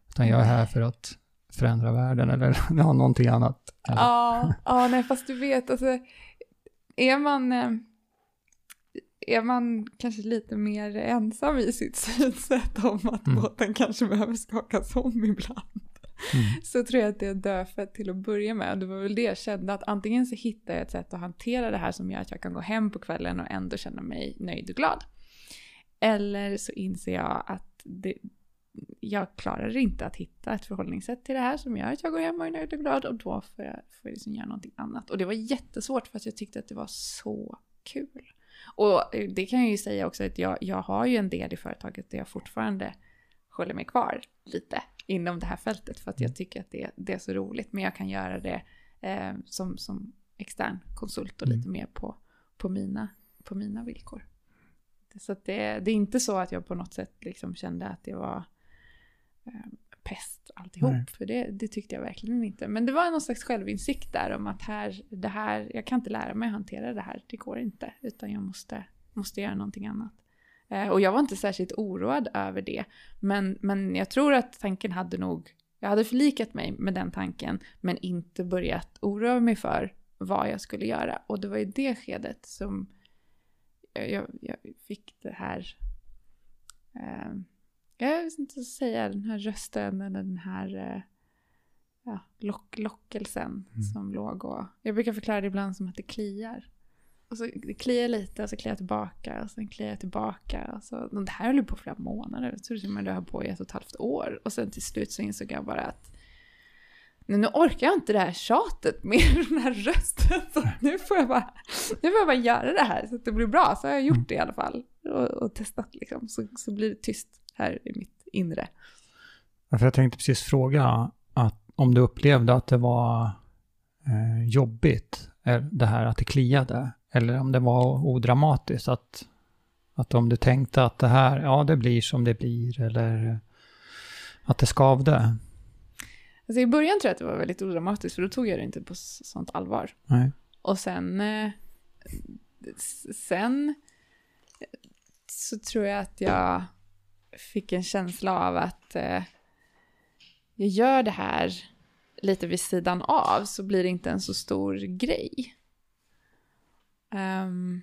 Speaker 1: utan jag är här för att förändra världen eller ja, någonting annat. Eller,
Speaker 2: ja, ja, nej fast du vet, alltså, är man, eh, är man kanske lite mer ensam i sitt synsätt om att
Speaker 1: Mm.
Speaker 2: båten kanske behöver skakas om ibland.
Speaker 1: Mm.
Speaker 2: så tror jag att det är dödfött till att börja med. Och det var väl det jag kände att antingen så hittar jag ett sätt att hantera det här som gör att jag kan gå hem på kvällen och ändå känna mig nöjd och glad. Eller så inser jag att det, jag klarar inte att hitta ett förhållningssätt till det här som gör att jag går hem och är nöjd och glad och då får jag, får jag liksom göra någonting annat. Och det var jättesvårt för att jag tyckte att det var så kul. Och det kan jag ju säga också att jag, jag har ju en del i företaget där jag fortfarande håller mig kvar lite inom det här fältet för att jag tycker att det, det är så roligt. Men jag kan göra det eh, som, som extern konsult och lite mm. mer på, på, mina, på mina villkor. Så det, det, är inte så att jag på något sätt liksom kände att det var eh, pest alltihop. Nej. För det, det, tyckte jag verkligen inte. Men det var någon slags självinsikt där om att här, det här, jag kan inte lära mig att hantera det här. Det går inte. Utan jag måste, måste göra någonting annat. Eh, och jag var inte särskilt oroad över det. Men, men jag tror att tanken hade nog, jag hade förlikat mig med den tanken. Men inte börjat oroa mig för vad jag skulle göra. Och det var i det skedet som jag, jag fick det här... Eh, jag vet inte vad säga, den här rösten eller den här eh, ja, lock, lockelsen mm. som låg och... Jag brukar förklara det ibland som att det kliar. Och så det kliar lite och så kliar jag tillbaka och sen kliar jag tillbaka. Och så, och det här höll på flera månader. Jag tror att det höll på i ett och ett halvt år. Och sen till slut så insåg jag bara att nu, nu orkar jag inte det här tjatet med den här rösten. Så nu får jag bara, nu får jag bara göra det här så att det blir bra. Så har jag gjort mm. det i alla fall. Och, och testat liksom. Så, så blir det tyst här i mitt inre.
Speaker 1: jag tänkte precis fråga att om du upplevde att det var eh, jobbigt, eh, det här att det kliade. Eller om det var odramatiskt, att, att om du tänkte att det här, ja det blir som det blir, eller att det skavde.
Speaker 2: Alltså I början tror jag att det var väldigt odramatiskt, för då tog jag det inte på sånt allvar.
Speaker 1: Nej.
Speaker 2: Och sen, eh, sen så tror jag att jag fick en känsla av att eh, jag gör det här lite vid sidan av så blir det inte en så stor grej. Um,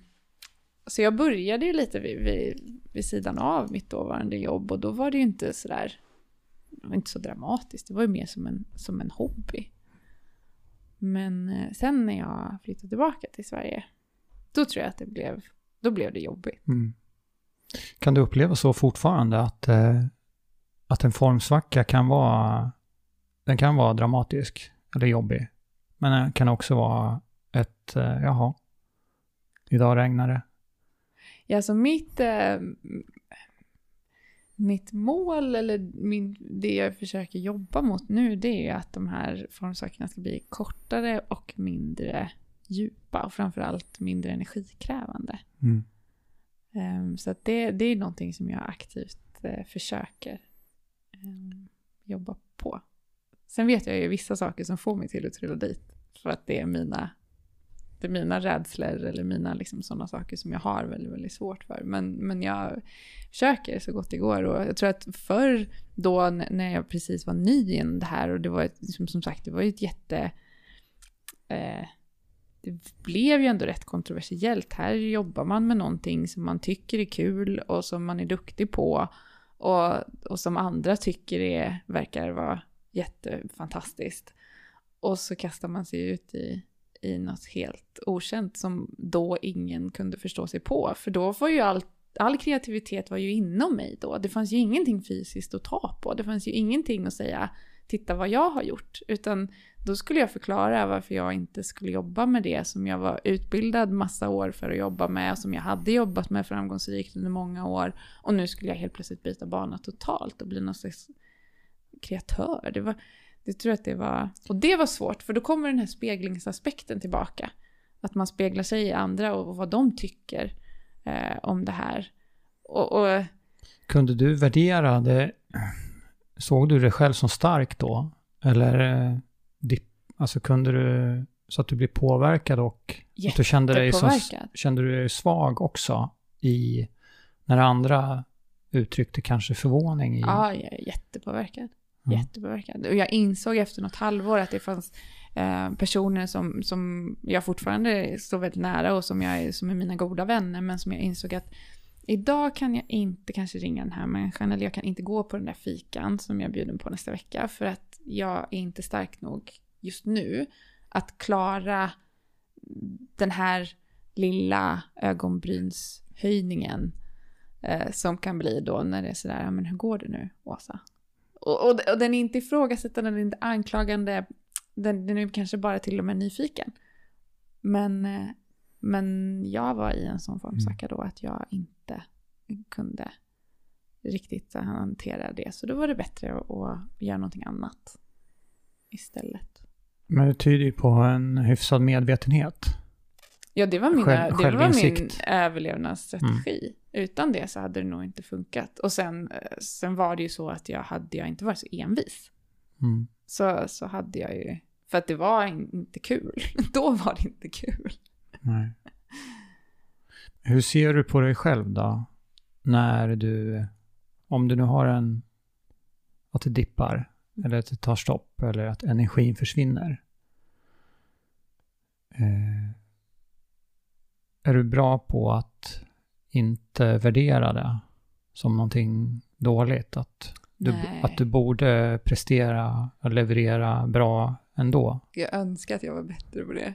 Speaker 2: så jag började ju lite vid, vid, vid, sidan av mitt dåvarande jobb och då var det ju inte sådär det var inte så dramatiskt, det var ju mer som en, som en hobby. Men eh, sen när jag flyttade tillbaka till Sverige, då tror jag att det blev, då blev det jobbigt.
Speaker 1: Mm. Kan du uppleva så fortfarande att, eh, att en formsvacka kan vara, den kan vara dramatisk eller jobbig, men den kan också vara ett, eh, jaha, idag regnar det?
Speaker 2: Ja, så mitt, eh, mitt mål eller min, det jag försöker jobba mot nu det är att de här formsakerna ska bli kortare och mindre djupa och framförallt mindre energikrävande.
Speaker 1: Mm.
Speaker 2: Um, så att det, det är någonting som jag aktivt uh, försöker um, jobba på. Sen vet jag ju vissa saker som får mig till att trilla dit för att det är mina det är mina rädslor eller mina liksom sådana saker som jag har väldigt, väldigt svårt för. Men, men jag försöker så gott det går. Och jag tror att förr då när jag precis var ny i det här och det var ett, liksom, som sagt, det var ju ett jätte... Eh, det blev ju ändå rätt kontroversiellt. Här jobbar man med någonting som man tycker är kul och som man är duktig på. Och, och som andra tycker är, verkar vara jättefantastiskt. Och så kastar man sig ut i i något helt okänt som då ingen kunde förstå sig på. För då var ju allt all kreativitet var ju inom mig då. Det fanns ju ingenting fysiskt att ta på. Det fanns ju ingenting att säga titta vad jag har gjort. Utan då skulle jag förklara varför jag inte skulle jobba med det som jag var utbildad massa år för att jobba med. Som jag hade jobbat med framgångsrikt under många år. Och nu skulle jag helt plötsligt byta bana totalt och bli någon slags kreatör. Det var, det tror jag att det var... Och det var svårt, för då kommer den här speglingsaspekten tillbaka. Att man speglar sig i andra och vad de tycker eh, om det här. Och, och,
Speaker 1: Kunde du värdera det? Såg du det själv som stark då? Eller eh, alltså kunde du, så att du blev påverkad och att du kände dig, som, kände du dig svag också i, när andra uttryckte kanske förvåning? I...
Speaker 2: Ja, jag är jättepåverkad. Mm. Jättepåverkad. Och jag insåg efter något halvår att det fanns eh, personer som, som jag fortfarande står väldigt nära och som, jag är, som är mina goda vänner, men som jag insåg att idag kan jag inte kanske ringa den här människan eller jag kan inte gå på den där fikan som jag bjuder på nästa vecka för att jag är inte stark nog just nu att klara den här lilla ögonbrynshöjningen eh, som kan bli då när det är sådär, men hur går det nu, Åsa? Och, och, och den är inte ifrågasättande, den är inte anklagande, den, den är kanske bara till och med nyfiken. Men, eh, men jag var i en sån formsvacka då att jag inte kunde riktigt hantera det. Så då var det bättre att, att göra någonting annat istället.
Speaker 1: Men det tyder ju på en hyfsad medvetenhet.
Speaker 2: Ja, det var, mina, det var min överlevnadsstrategi. Utan det så hade det nog inte funkat. Och sen, eh, sen var det ju så att jag hade jag inte varit så envis.
Speaker 1: Mm.
Speaker 2: Så, så hade jag ju, för att det var in- inte kul. Då var det inte kul.
Speaker 1: Nej. Hur ser du på dig själv då? När du, om du nu har en, att det dippar, eller att det tar stopp, eller att energin försvinner. Eh, är du bra på att inte värdera det som någonting dåligt? Att du,
Speaker 2: Nej.
Speaker 1: att du borde prestera och leverera bra ändå?
Speaker 2: Jag önskar att jag var bättre på det.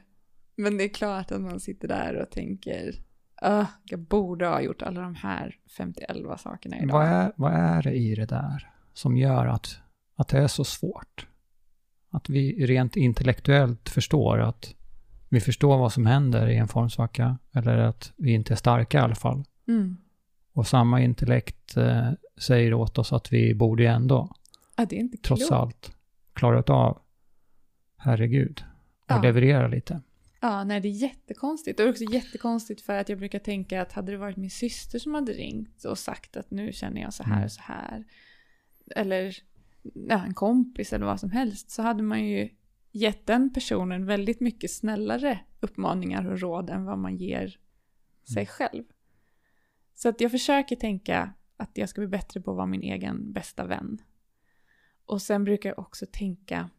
Speaker 2: Men det är klart att man sitter där och tänker, "Ah, jag borde ha gjort alla de här 51 sakerna idag.
Speaker 1: Vad är, vad är det i det där som gör att, att det är så svårt? Att vi rent intellektuellt förstår att vi förstår vad som händer i en formsvacka, eller att vi inte är starka i alla fall.
Speaker 2: Mm.
Speaker 1: Och samma intellekt eh, säger åt oss att vi borde ju ändå,
Speaker 2: Ja, det är inte
Speaker 1: trots
Speaker 2: klokt.
Speaker 1: allt, klarat av, herregud, och
Speaker 2: Ja.
Speaker 1: leverera lite.
Speaker 2: Ja, nej det är jättekonstigt. Och det är också jättekonstigt för att jag brukar tänka att hade det varit min syster som hade ringt och sagt att nu känner jag så här
Speaker 1: Mm.
Speaker 2: och så här. Eller ja, en kompis eller vad som helst. Så hade man ju gett den personen väldigt mycket snällare uppmaningar och råd än vad man ger sig själv. Så att jag försöker tänka att jag ska bli bättre på att vara min egen bästa vän. Och sen brukar jag också tänka,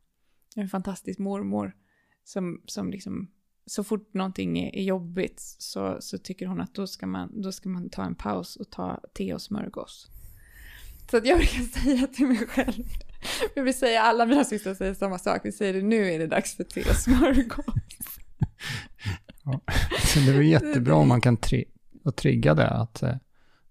Speaker 2: en fantastisk mormor som, som liksom så fort någonting är, är jobbigt så, så tycker hon att då ska, man, då ska man ta en paus och ta te och smörgås. Så att jag brukar säga till mig själv, jag vill säga alla mina systrar säger samma sak, vi säger det nu är det dags för te och smörgås.
Speaker 1: Så det är jättebra om man kan tri- och trigga det, att eh,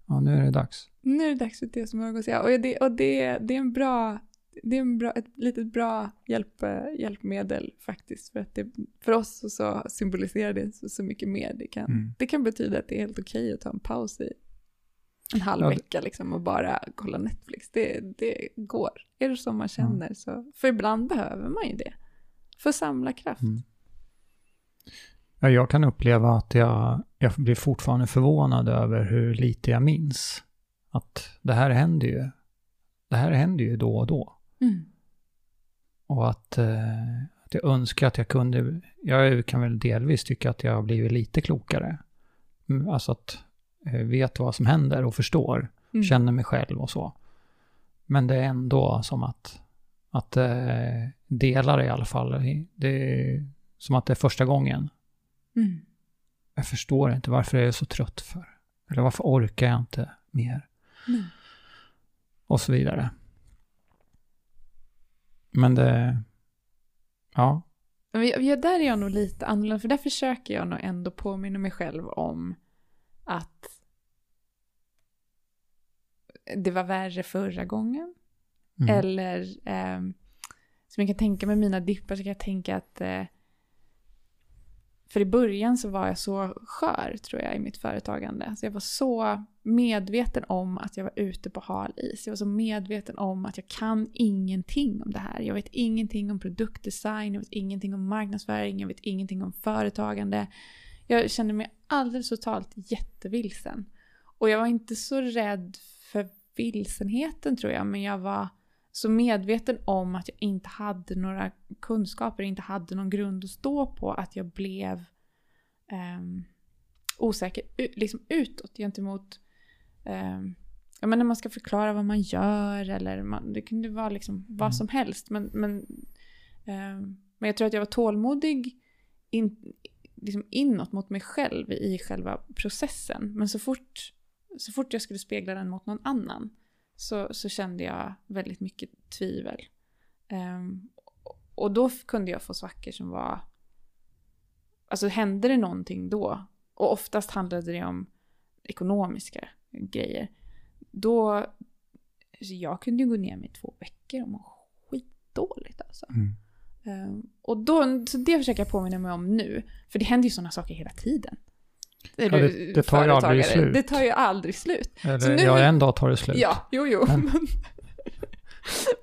Speaker 1: ja, nu är det dags.
Speaker 2: Nu är det dags för te och smörgås, ja. Och, det, och det, det är en bra, det är en bra, ett litet bra hjälp, hjälpmedel faktiskt. För, att det, för oss så, symboliserar det så, så mycket mer. Det kan,
Speaker 1: Mm.
Speaker 2: det kan betyda att det är helt okej att ta en paus i en halv
Speaker 1: Ja,
Speaker 2: vecka liksom och bara kolla Netflix. Det, det går. Är det som man känner så. För ibland behöver man ju det. För att samla kraft.
Speaker 1: Mm. Ja, jag kan uppleva att jag, jag blir fortfarande förvånad över hur lite jag minns. Att det här händer ju. Det här händer ju då och då.
Speaker 2: Mm.
Speaker 1: Och att, eh, att jag önskar att jag kunde, jag kan väl delvis tycka att jag har blivit lite klokare. Mm, Alltså att vet vad som händer och förstår,
Speaker 2: Mm.
Speaker 1: känner mig själv och så. Men det är ändå som att, att eh, delar i alla fall, det är som att det är första gången.
Speaker 2: Mm.
Speaker 1: Jag förstår inte varför jag är så trött för. Eller varför orkar jag inte mer?
Speaker 2: Mm.
Speaker 1: Och så vidare. Men det... Ja.
Speaker 2: Jag- där är jag nog lite annorlunda, för där försöker jag nog ändå påminna mig själv om att det var värre förra gången.
Speaker 1: Mm.
Speaker 2: Eller ehm, som jag kan tänka med mina dippar så kan jag tänka att eh, för i början så var jag så skör tror jag i mitt företagande. Alltså jag var så medveten om att jag var ute på hal is. Jag var så medveten om att jag kan ingenting om det här. Jag vet ingenting om produktdesign, jag vet ingenting om marknadsföring, jag vet ingenting om företagande. Jag kände mig alldeles totalt jättevilsen. Och jag var inte så rädd vilsenheten tror jag, men jag var så medveten om att jag inte hade några kunskaper, inte hade någon grund att stå på, att jag blev ehm, osäker liksom utåt gentemot um, ja, men när man ska förklara vad man gör eller man, det kunde vara liksom vad
Speaker 1: Mm.
Speaker 2: som helst. Men, men, ehm, men jag tror att jag var tålmodig in, liksom inåt mot mig själv i själva processen. Men så fort, så fort jag skulle spegla den mot någon annan så, så kände jag väldigt mycket tvivel. Ehm, och då kunde jag få svackor som var... Alltså hände det någonting då, och oftast handlade det om ekonomiska grejer, då... Så jag kunde ju gå ner mig i två veckor och mår skitdåligt alltså.
Speaker 1: Mm.
Speaker 2: Ehm, och då, så det försöker jag påminna mig om nu. För det händer ju sådana saker hela tiden.
Speaker 1: Ja, det- det tar ju aldrig slut.
Speaker 2: Det tar ju aldrig slut. Så
Speaker 1: Eller
Speaker 2: nu-
Speaker 1: ja, en dag tar det slut.
Speaker 2: Ja, jo, jo.
Speaker 1: Men-
Speaker 2: Men,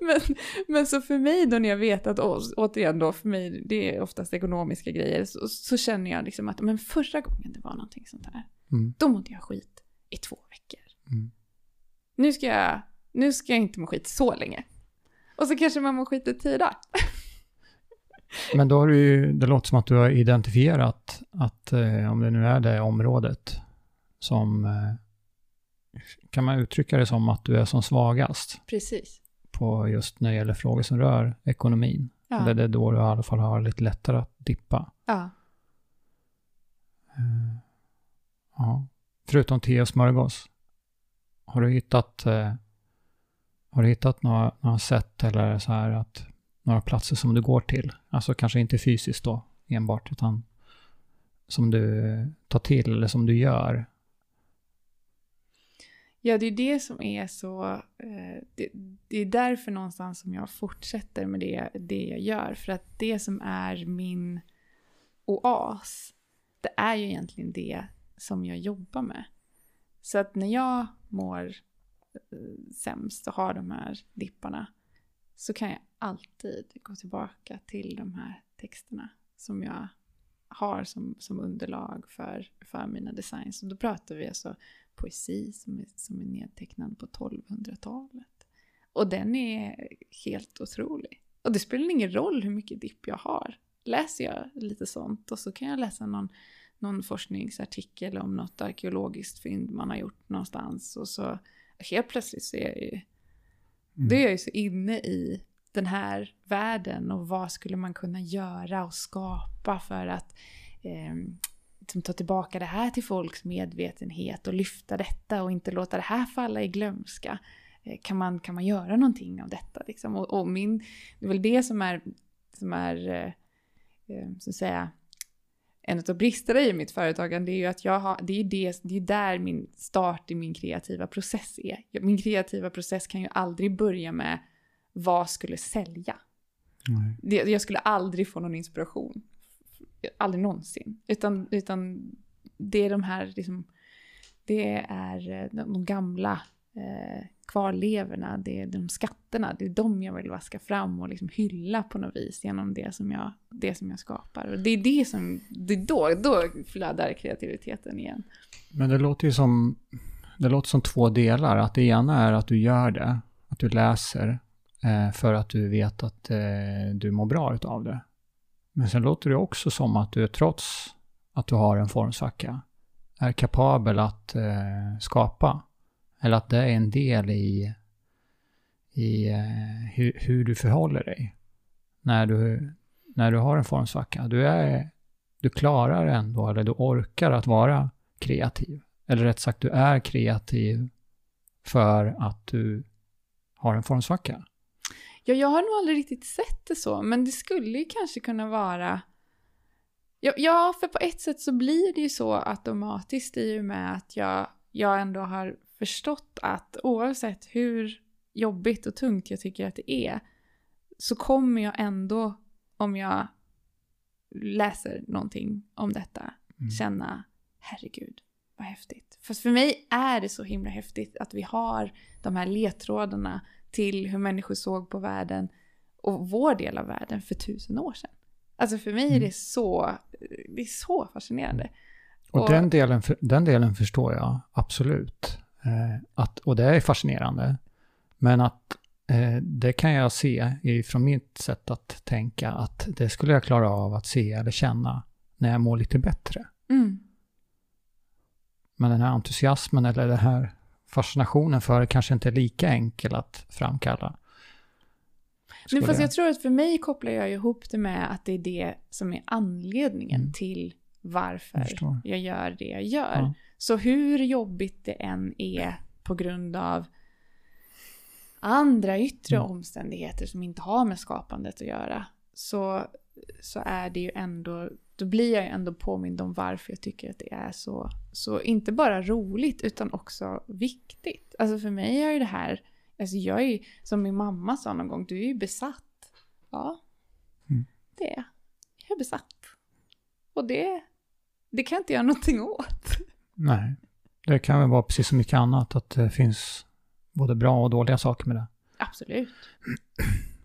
Speaker 2: men, men så för mig då när jag vet att, å- återigen då, för mig, det är oftast ekonomiska grejer, så, så känner jag liksom att, men förra gången det var någonting sånt här,
Speaker 1: Mm.
Speaker 2: då mådde jag skit i två veckor.
Speaker 1: Mm.
Speaker 2: Nu ska jag, nu ska jag inte må skit så länge. Och så kanske man mår skit i tio dagar.
Speaker 1: Men då har du ju, det låter som att du har identifierat att, eh, om det nu är det området, som, eh, kan man uttrycka det som att du är som svagast
Speaker 2: Precis.
Speaker 1: på just när det gäller frågor som rör ekonomin?
Speaker 2: Ja.
Speaker 1: Eller det är då du i alla fall har lite lättare att dippa?
Speaker 2: ja.
Speaker 1: Eh, Ja. Förutom te och smörgås, har du hittat, har du hittat några, några sätt eller så här att några platser som du går till? Alltså kanske inte fysiskt då enbart, utan som du tar till eller som du gör.
Speaker 2: Ja, det är det som är så... Eh, det, det är därför någonstans som jag fortsätter med det, det jag gör. För att det som är min oas, det är ju egentligen det som jag jobbar med. Så att när jag mår eh, sämst och har de här dipparna så kan jag alltid gå tillbaka till de här texterna som jag har som, som underlag för, för mina designs. Och då pratar vi alltså poesi som är, som är nedtecknad på 1200-talet. Och den är helt otrolig. Och det spelar ingen roll hur mycket dipp jag har. Läser jag lite sånt och så kan jag läsa någon, någon forskningsartikel om något arkeologiskt fynd man har gjort någonstans och så helt plötsligt så är jag ju,
Speaker 1: Mm.
Speaker 2: då är jag ju så inne i den här världen och vad skulle man kunna göra och skapa för att eh, liksom ta tillbaka det här till folks medvetenhet och lyfta detta och inte låta det här falla i glömska. Eh, kan, man, kan man göra någonting av detta? Liksom? Och, och min, det är väl det som är, som är eh, eh, så att säga, en av bristerna i mitt företagande är ju att jag har, det är ju det, det är där min start i min kreativa process är. Min kreativa process kan ju aldrig börja med vad skulle sälja.
Speaker 1: Nej.
Speaker 2: Jag skulle aldrig få någon inspiration. Aldrig någonsin. Utan, utan det är de här, liksom, det är eh, de, gamla eh, kvarlevorna, det är de skatterna, det är de jag vill vaska fram och liksom hylla på något vis genom det som jag, det som jag skapar. Och det är det som, det är då, då flödar kreativiteten igen.
Speaker 1: Men det låter ju som, det låter som två delar. Att det ena är att du gör det, att du läser Eh, för att du vet att eh, du mår bra utav det. Men sen låter det också som att du trots att du har en formsvacka är kapabel att eh, skapa. Eller att det är en del i, i eh, hur, hur du förhåller dig när du, när du har en formsvacka. Du, är, du klarar ändå, eller du orkar att vara kreativ. Eller rätt sagt, du är kreativ för att du har en formsvacka.
Speaker 2: Ja, jag har nog aldrig riktigt sett det så, men det skulle ju kanske kunna vara... Ja, ja, för på ett sätt så blir det ju så automatiskt i och med att jag, jag ändå har förstått att oavsett hur jobbigt och tungt jag tycker att det är så kommer jag ändå, om jag läser någonting om detta,
Speaker 1: Mm.
Speaker 2: känna herregud, vad häftigt. Fast för mig är det så himla häftigt att vi har de här ledtrådarna till hur människor såg på världen och vår del av världen för tusen år sedan. Alltså för mig är
Speaker 1: Mm.
Speaker 2: det så, det är så fascinerande.
Speaker 1: Och,
Speaker 2: Och-
Speaker 1: den, delen, den delen förstår jag absolut. Eh, att, och det är fascinerande. Men att eh, det kan jag se från mitt sätt att tänka att det skulle jag klara av att se eller känna när jag mår lite bättre.
Speaker 2: Mm.
Speaker 1: Men den här entusiasmen eller den här fascinationen för det kanske inte är lika enkel att framkalla.
Speaker 2: Men fast
Speaker 1: jag-
Speaker 2: tror att för mig kopplar jag ihop det med att det är det som är anledningen
Speaker 1: Mm.
Speaker 2: till varför
Speaker 1: Jag
Speaker 2: jag gör det jag gör.
Speaker 1: Ja.
Speaker 2: Så hur jobbigt det än är på grund av andra yttre
Speaker 1: Mm.
Speaker 2: omständigheter som inte har med skapandet att göra så, så är det ju ändå, då blir jag ju ändå påmind om varför jag tycker att det är så, så inte bara roligt utan också viktigt. Alltså för mig har ju det här Alltså jag är som min mamma sa någon gång, du är ju besatt. Ja,
Speaker 1: Mm.
Speaker 2: det är jag. Är besatt. Och det, det kan jag inte göra någonting åt.
Speaker 1: Nej, det kan väl vara precis som mycket annat, att det finns både bra och dåliga saker med det.
Speaker 2: Absolut.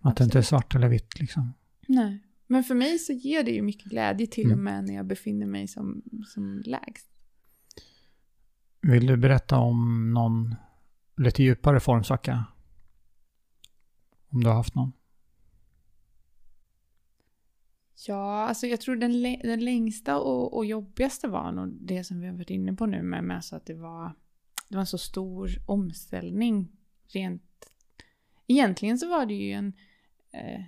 Speaker 1: Att det inte är svart eller vitt liksom.
Speaker 2: Nej. Men för mig så ger det ju mycket glädje till och
Speaker 1: Mm.
Speaker 2: med när jag befinner mig som, som lägst.
Speaker 1: Vill du berätta om någon lite djupare formsvacka? Om du har haft någon?
Speaker 2: Ja, alltså jag tror den, den längsta och, och jobbigaste var nog det som vi har varit inne på nu med, med alltså att det var, det var en så stor omställning rent... Egentligen så var det ju en eh,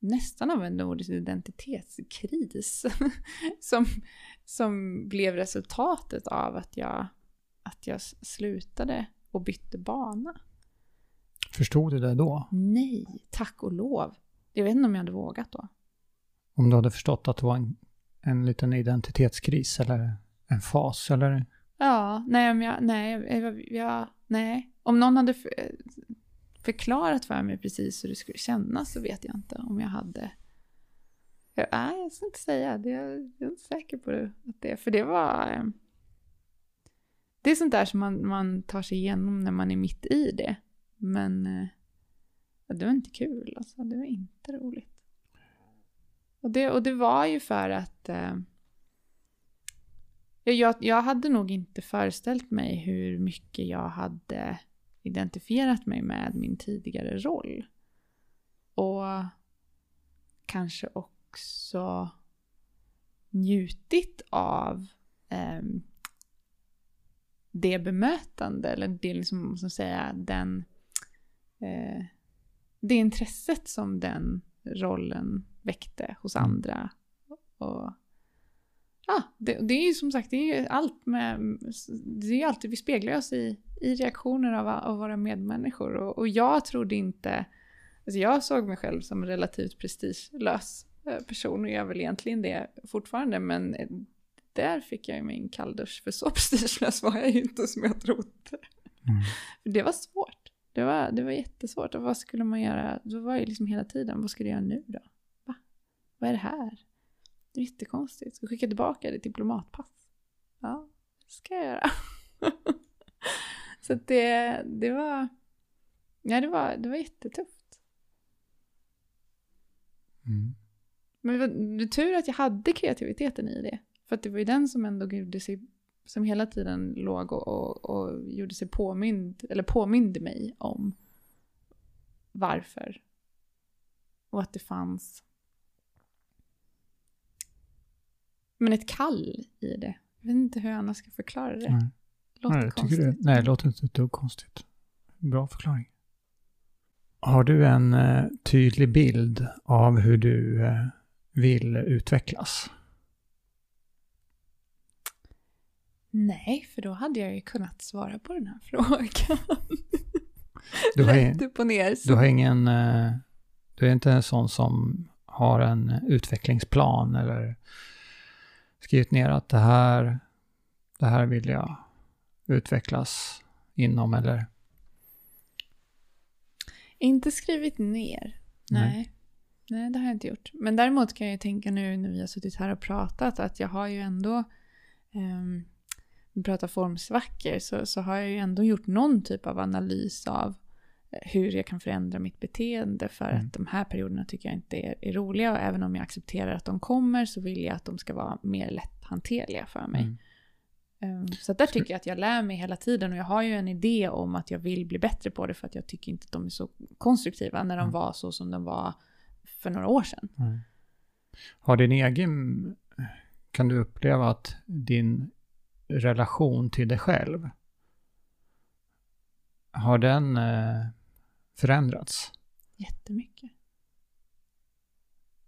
Speaker 2: nästan av en nordisk identitetskris som, som blev resultatet av att jag, att jag slutade och bytte bana.
Speaker 1: Förstod du det då?
Speaker 2: Nej, tack och lov. Jag vet inte om jag hade vågat då.
Speaker 1: Om du hade förstått att det var en, en liten identitetskris eller en fas eller?
Speaker 2: Ja, nej, jag, nej, jag, jag, nej. Om någon hade förklarat för mig precis hur det skulle kännas så vet jag inte om jag hade. Jag, nej, jag ska inte säga det. Jag är inte säker på det. Att det för det var... Ehm, det är sånt där som man, man tar sig igenom när man är mitt i det. Men eh, ja, det var inte kul alltså. Det var inte roligt. Och det, och det var ju för att eh, Jag, jag hade nog inte föreställt mig hur mycket jag hade identifierat mig med min tidigare roll. Och kanske också njutit av ehm, det bemötande, eller det liksom, som säga, den, eh, det intresset som den rollen väckte hos
Speaker 1: Mm.
Speaker 2: andra. Och Ja, det, det är ju som sagt, det är ju allt med, det är alltid, vi speglar oss i, i reaktioner av, av våra medmänniskor och, och jag trodde inte, alltså jag såg mig själv som en relativt prestigelös eh, person och jag är väl egentligen det fortfarande men eh, där fick jag ju min kalldusch för så prestigelös var jag ju inte som jag trodde.
Speaker 1: Mm.
Speaker 2: Det var svårt. Det var, det var jättesvårt och vad skulle man göra, då var jag liksom hela tiden, vad ska du göra nu då? Va? Vad är det här? Det är jättekonstigt. Ska skicka tillbaka ditt diplomatpass? Ja, det ska jag göra. Så det, det var... Ja, det var, det var jättetufft.
Speaker 1: Mm.
Speaker 2: Men det var det tur att jag hade kreativiteten i det. För att det var ju den som ändå gjorde sig... Som hela tiden låg och, och, och gjorde sig påmind... Eller påminde mig om varför. Och att det fanns... Men ett kall i det. Jag vet inte hur jag annars ska förklara det.
Speaker 1: Nej.
Speaker 2: Låter
Speaker 1: Nej,
Speaker 2: konstigt.
Speaker 1: det, nej, det låter inte ett dugg konstigt. Bra förklaring. Har du en eh, tydlig bild av hur du eh, vill utvecklas?
Speaker 2: Nej, för då hade jag ju kunnat svara på den här frågan.
Speaker 1: Du har,
Speaker 2: Rätt upp och ner.
Speaker 1: du har ingen... Eh, du är inte en sån som har en utvecklingsplan eller skrivit ner att det här, det här vill jag utvecklas inom eller...
Speaker 2: Inte skrivit ner. Nej. Nej, det har jag inte gjort. Men däremot kan jag ju tänka nu när vi har suttit här och pratat att jag har ju ändå, um, vi pratar formsvackor, så, så har jag ju ändå gjort någon typ av analys av eh, hur jag kan förändra mitt beteende för
Speaker 1: Mm.
Speaker 2: att de här perioderna tycker jag inte är, är roliga och även om jag accepterar att de kommer så vill jag att de ska vara mer lätthanterliga för mig.
Speaker 1: Mm.
Speaker 2: Um, Så där tycker jag att jag lär mig hela tiden och jag har ju en idé om att jag vill bli bättre på det för att jag tycker inte att de är så konstruktiva när de
Speaker 1: Mm.
Speaker 2: var så som de var för några år sedan.
Speaker 1: Mm. Har din egen... Kan du uppleva att din relation till dig själv har den eh, förändrats
Speaker 2: Jättemycket.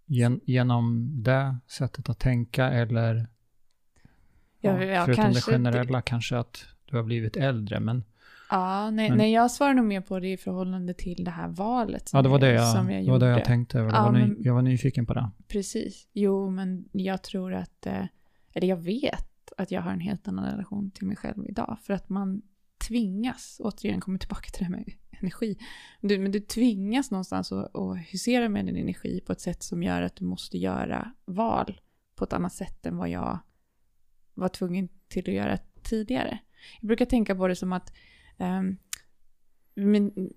Speaker 1: gen, genom det sättet att tänka eller
Speaker 2: Ja, ja,
Speaker 1: förutom
Speaker 2: kanske
Speaker 1: det generella kanske att du har blivit äldre men
Speaker 2: Ja, nej,
Speaker 1: Men-
Speaker 2: nej, jag svarar nog mer på det i förhållande till det här valet som,
Speaker 1: ja det var det
Speaker 2: jag,
Speaker 1: jag,
Speaker 2: jag
Speaker 1: det var det jag tänkte över.
Speaker 2: Ja,
Speaker 1: jag, var ny,
Speaker 2: men-
Speaker 1: jag var nyfiken på det.
Speaker 2: Precis. Jo, men jag tror att, eh, eller jag vet att jag har en helt annan relation till mig själv idag. För att man tvingas, återigen kommer tillbaka till det här med energi, du, men du tvingas någonstans att, att husera med din energi på ett sätt som gör att du måste göra val på ett annat sätt än vad jag var tvungen till att göra tidigare. Jag brukar tänka på det som att um, min,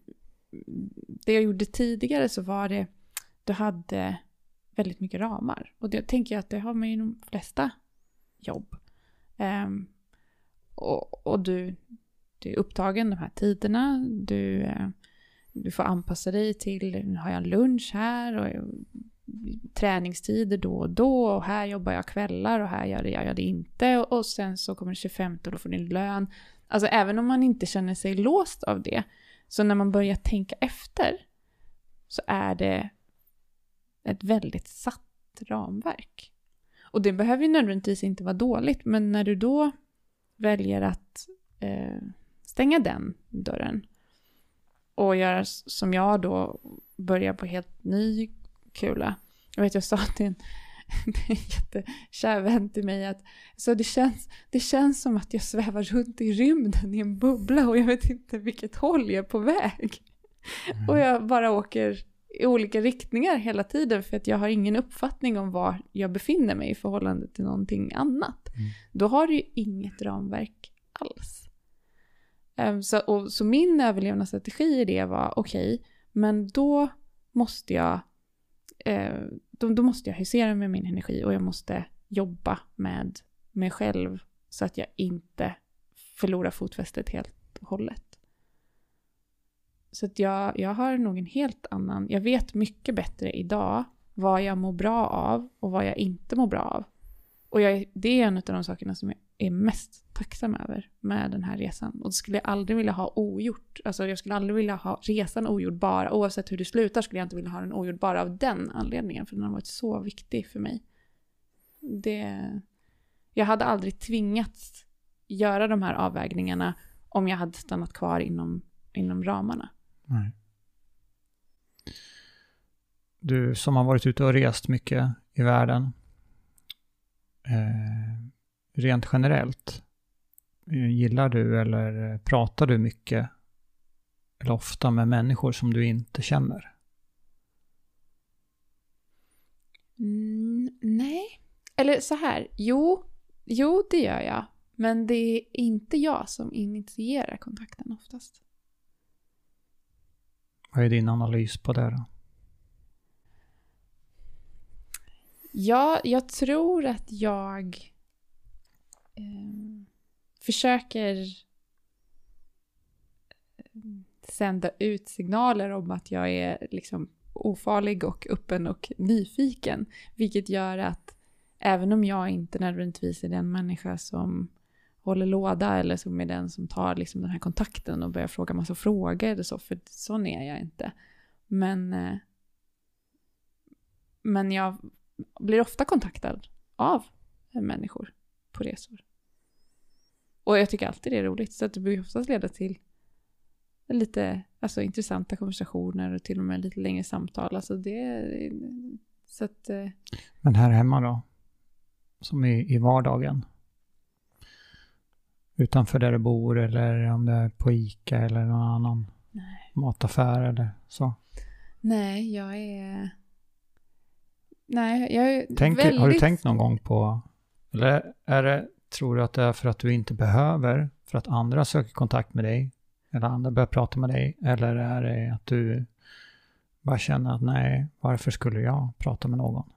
Speaker 2: det jag gjorde tidigare så var det, du hade väldigt mycket ramar. Och det tänker jag att det har man ju i de flesta jobb. Um, och, och du, du är upptagen de här tiderna, du, eh, du får anpassa dig till, nu har jag lunch här och träningstider då och då och här jobbar jag kvällar och här gör jag, jag det inte och, och sen så kommer det 25 och då får din lön. Alltså även om man inte känner sig låst av det, så när man börjar tänka efter så är det ett väldigt satt ramverk. Och det behöver ju nödvändigtvis inte vara dåligt, men när du då väljer att eh, stänga den dörren och göra som jag då, börja på helt ny kula. Jag vet, jag sa till en, en jättekär vän till mig att så det, känns, det känns som att jag svävar runt i rymden i en bubbla och jag vet inte vilket håll jag är på väg. Mm. Och jag bara åker i olika riktningar hela tiden för att jag har ingen uppfattning om var jag befinner mig i förhållande till någonting annat. Mm. Då har du ju inget ramverk alls. Um, så, och, så min överlevnadsstrategi i det var okej, okay, men då måste jag eh, då, då, måste jag husera med min energi och jag måste jobba med mig själv så att jag inte förlorar fotfästet helt och hållet. Så att jag, jag har nog en helt annan, jag vet mycket bättre idag vad jag mår bra av och vad jag inte mår bra av. Och jag, det är en av de sakerna som jag är mest tacksam över med den här resan. Och det skulle jag aldrig vilja ha ogjort. Alltså jag skulle aldrig vilja ha resan ogjord bara, oavsett hur det slutar skulle jag inte vilja ha den ogjord bara av den anledningen. För den har varit så viktig för mig. Det, jag hade aldrig tvingats göra de här avvägningarna om jag hade stannat kvar inom, inom ramarna. Nej.
Speaker 1: Du som har varit ute och rest mycket i världen. Eh, rent generellt, eh, gillar du eller pratar du mycket eller ofta med människor som du inte känner?
Speaker 2: Mm, nej. Eller så här, jo, jo det gör jag. Men det är inte jag som initierar kontakten oftast.
Speaker 1: Vad är din analys på det då?
Speaker 2: Ja, jag tror att jag eh, försöker ehm, sända ut signaler om att jag är liksom ofarlig och öppen och nyfiken. Vilket gör att även om jag inte nödvändigtvis är den människa som håller låda eller som är den som tar liksom den här kontakten och börjar fråga massa frågor eller så, för sån är jag inte. Men, eh, men jag blir ofta kontaktad av människor på resor. Och jag tycker alltid det är roligt, så att det brukar oftast leda till lite alltså, intressanta konversationer och till och med lite längre samtal. Alltså det, så att, eh.
Speaker 1: Men här hemma då? Som i, i vardagen? Utanför där du bor eller om det är på ICA eller någon annan Nej. mataffär eller så?
Speaker 2: Nej, jag är... Nej, jag är
Speaker 1: Tänker,
Speaker 2: väldigt...
Speaker 1: Har du tänkt någon gång på... Eller är det, tror du att det är för att du inte behöver, för att andra söker kontakt med dig? Eller andra börjar prata med dig? Eller är det att du bara känner att nej, varför skulle jag prata med någon?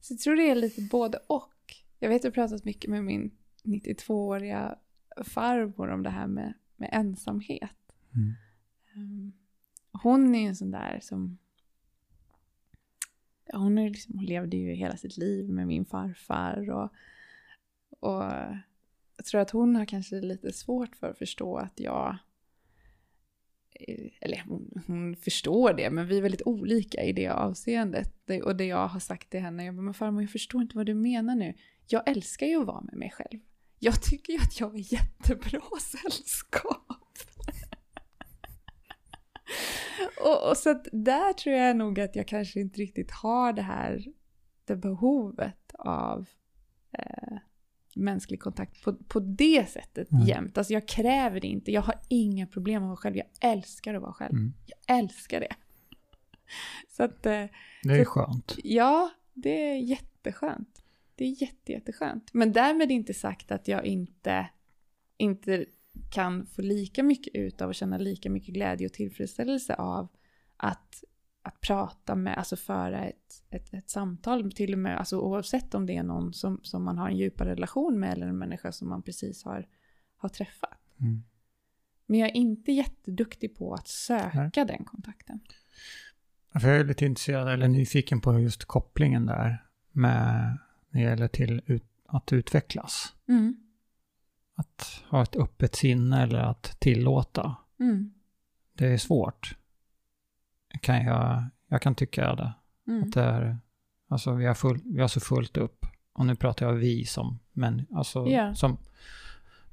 Speaker 2: Så jag tror det är lite både och. Jag vet att jag har pratat mycket med min 92-åriga farmor om det här med, med ensamhet. Mm. Um, hon är en sån där som... Hon, är liksom, hon levde ju hela sitt liv med min farfar och, och jag tror att hon har kanske lite svårt för att förstå att jag eh, eller hon, hon, förstår det, men vi är väldigt olika i det avseendet. Det, och det jag har sagt till henne, jag bara, men farmor jag förstår inte vad du menar nu. Jag älskar ju att vara med mig själv. Jag tycker ju att jag är jättebra sällskap. och, och, så att där tror jag nog att jag kanske inte riktigt har det här, det behovet av eh, mänsklig kontakt på, på det sättet
Speaker 1: Mm.
Speaker 2: jämt. Alltså jag kräver det inte. Jag har inga problem att vara själv. Jag älskar att vara själv.
Speaker 1: Mm.
Speaker 2: Jag älskar det. Så att, eh,
Speaker 1: Det är
Speaker 2: Så-
Speaker 1: skönt.
Speaker 2: ja, det är jätteskönt. Det är jätte, jätteskönt. Men därmed inte sagt att jag inte, inte kan få lika mycket ut av och känna lika mycket glädje och tillfredsställelse av att, att prata med, alltså föra ett, ett, ett samtal, till och med, alltså oavsett om det är någon som, som man har en djupare relation med eller en människa som man precis har, har träffat.
Speaker 1: Mm.
Speaker 2: Men jag är inte jätteduktig på att söka den kontakten.
Speaker 1: För jag är lite intresserad eller nyfiken på just kopplingen där med när det gäller till ut, att utvecklas.
Speaker 2: Mm.
Speaker 1: Att ha ett öppet sinne eller att tillåta.
Speaker 2: Mm.
Speaker 1: Det är svårt. Kan jag, jag kan tycka det.
Speaker 2: Mm.
Speaker 1: Att det är, alltså vi har, full, vi har så fullt upp. Och nu pratar jag vi som män, alltså
Speaker 2: Ja.
Speaker 1: som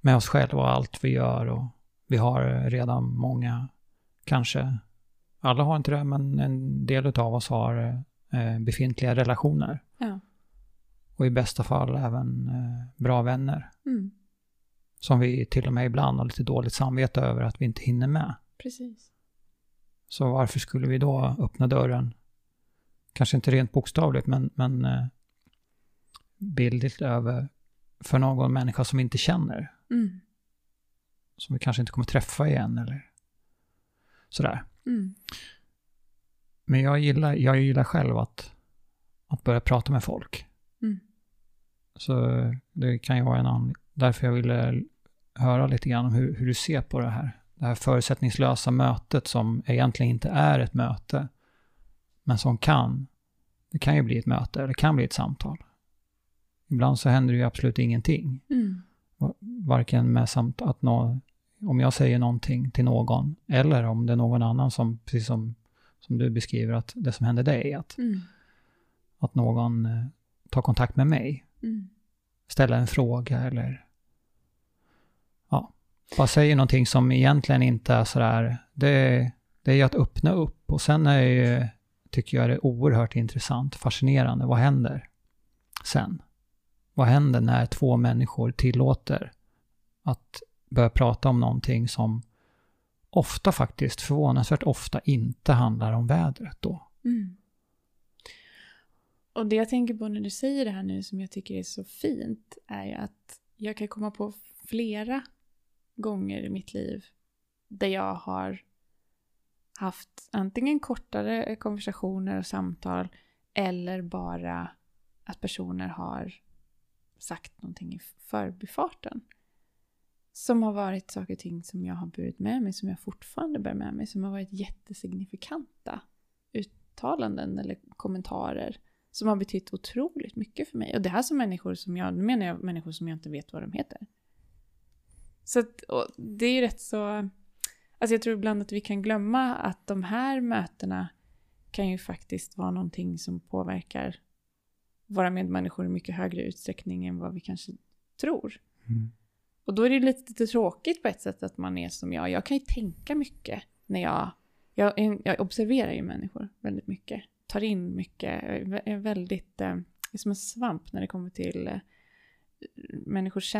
Speaker 1: med oss själva och allt vi gör. Och vi har redan många, kanske, alla har inte det, men en del av oss har eh, befintliga relationer.
Speaker 2: Ja.
Speaker 1: Och i bästa fall även eh, bra vänner.
Speaker 2: Mm.
Speaker 1: Som vi till och med ibland har lite dåligt samvete över att vi inte hinner med.
Speaker 2: Precis.
Speaker 1: Så varför skulle vi då öppna dörren? Kanske inte rent bokstavligt, men, men eh, bildligt över för någon människa som vi inte känner.
Speaker 2: Mm.
Speaker 1: Som vi kanske inte kommer träffa igen eller sådär.
Speaker 2: Mm.
Speaker 1: Men jag gillar, jag gillar själv att, att börja prata med folk.
Speaker 2: Mm.
Speaker 1: Så det kan ju vara en annan, därför jag ville höra lite grann om hur, hur du ser på det här. Det här förutsättningslösa mötet som egentligen inte är ett möte, men som kan. Det kan ju bli ett möte, eller kan bli ett samtal. Ibland så händer det ju absolut ingenting.
Speaker 2: Mm.
Speaker 1: Varken med samt att nå, om jag säger någonting till någon, eller om det är någon annan som, precis som, som du beskriver, att det som händer dig, att,
Speaker 2: Mm.
Speaker 1: att någon eh, tar kontakt med mig,
Speaker 2: Mm.
Speaker 1: ställer en fråga eller bara säger någonting som egentligen inte är sådär, det, det är ju att öppna upp och sen är ju, tycker jag det är oerhört intressant, fascinerande, vad händer sen? Vad händer när två människor tillåter att börja prata om någonting som ofta faktiskt, förvånansvärt ofta, inte handlar om vädret då?
Speaker 2: Mm. Och det jag tänker på när du säger det här nu som jag tycker är så fint är ju att jag kan komma på flera gånger i mitt liv där jag har haft antingen kortare konversationer och samtal eller bara att personer har sagt någonting i förbifarten. Som har varit saker och ting som jag har burit med mig, som jag fortfarande bär med mig, som har varit jättesignifikanta uttalanden eller kommentarer som har betytt otroligt mycket för mig. Och det här som människor som jag, nu menar jag människor som jag inte vet vad de heter. Så att, det är ju rätt så, alltså jag tror ibland att vi kan glömma att de här mötena kan ju faktiskt vara någonting som påverkar våra medmänniskor i mycket högre utsträckning än vad vi kanske tror. Och då är det lite tråkigt på ett sätt att man är som jag. Jag kan ju tänka mycket när jag... Jag, jag observerar ju människor väldigt mycket. Tar in mycket. Jag är- väldigt... Eh, är som en svamp när det kommer till eh, människors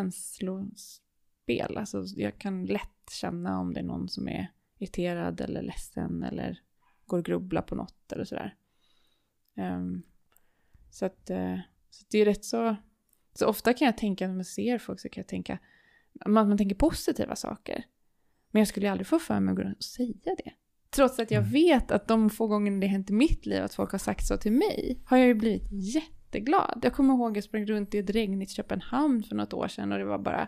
Speaker 2: känslospel. Alltså jag kan lätt känna om det är någon som är irriterad eller ledsen eller går och grubblar på något eller sådär. Ehm, så att, eh, så det är rätt så... Så ofta kan jag tänka, när man ser folk så kan jag tänka, man, man tänker positiva saker. Men jag skulle ju aldrig få för mig att gå och säga det. Trots att jag
Speaker 1: Mm.
Speaker 2: vet att de få gånger det hänt i mitt liv att folk har sagt så till mig, har jag ju blivit jätteglad. Jag kommer ihåg att jag sprang runt i ett regnigt Köpenhamn för något år sedan och det var bara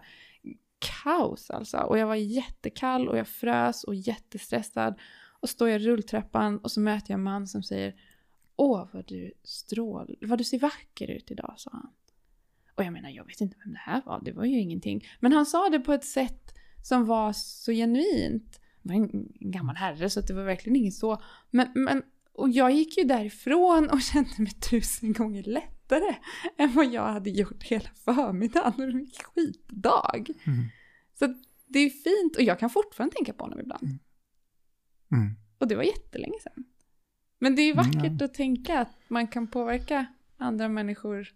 Speaker 2: kaos alltså. Och jag var jättekall och jag frös och jättestressad. Och står jag i rulltrappan och så möter jag en man som säger Åh, vad du strål... Vad du ser vacker ut idag, sa han. Och jag menar, jag vet inte vem det här var, det var ju ingenting. Men han sa det på ett sätt som var så genuint. Det var en gammal herre så det var verkligen inget så. Men, men, och jag gick ju därifrån och kände mig tusen gånger lätt lättare än vad jag hade gjort hela förmiddagen och en skitdag.
Speaker 1: Mm.
Speaker 2: Så det är fint och jag kan fortfarande tänka på honom ibland.
Speaker 1: Mm.
Speaker 2: Och det var jättelänge sedan. Men det är ju
Speaker 1: Mm,
Speaker 2: vackert att tänka att man kan påverka andra människor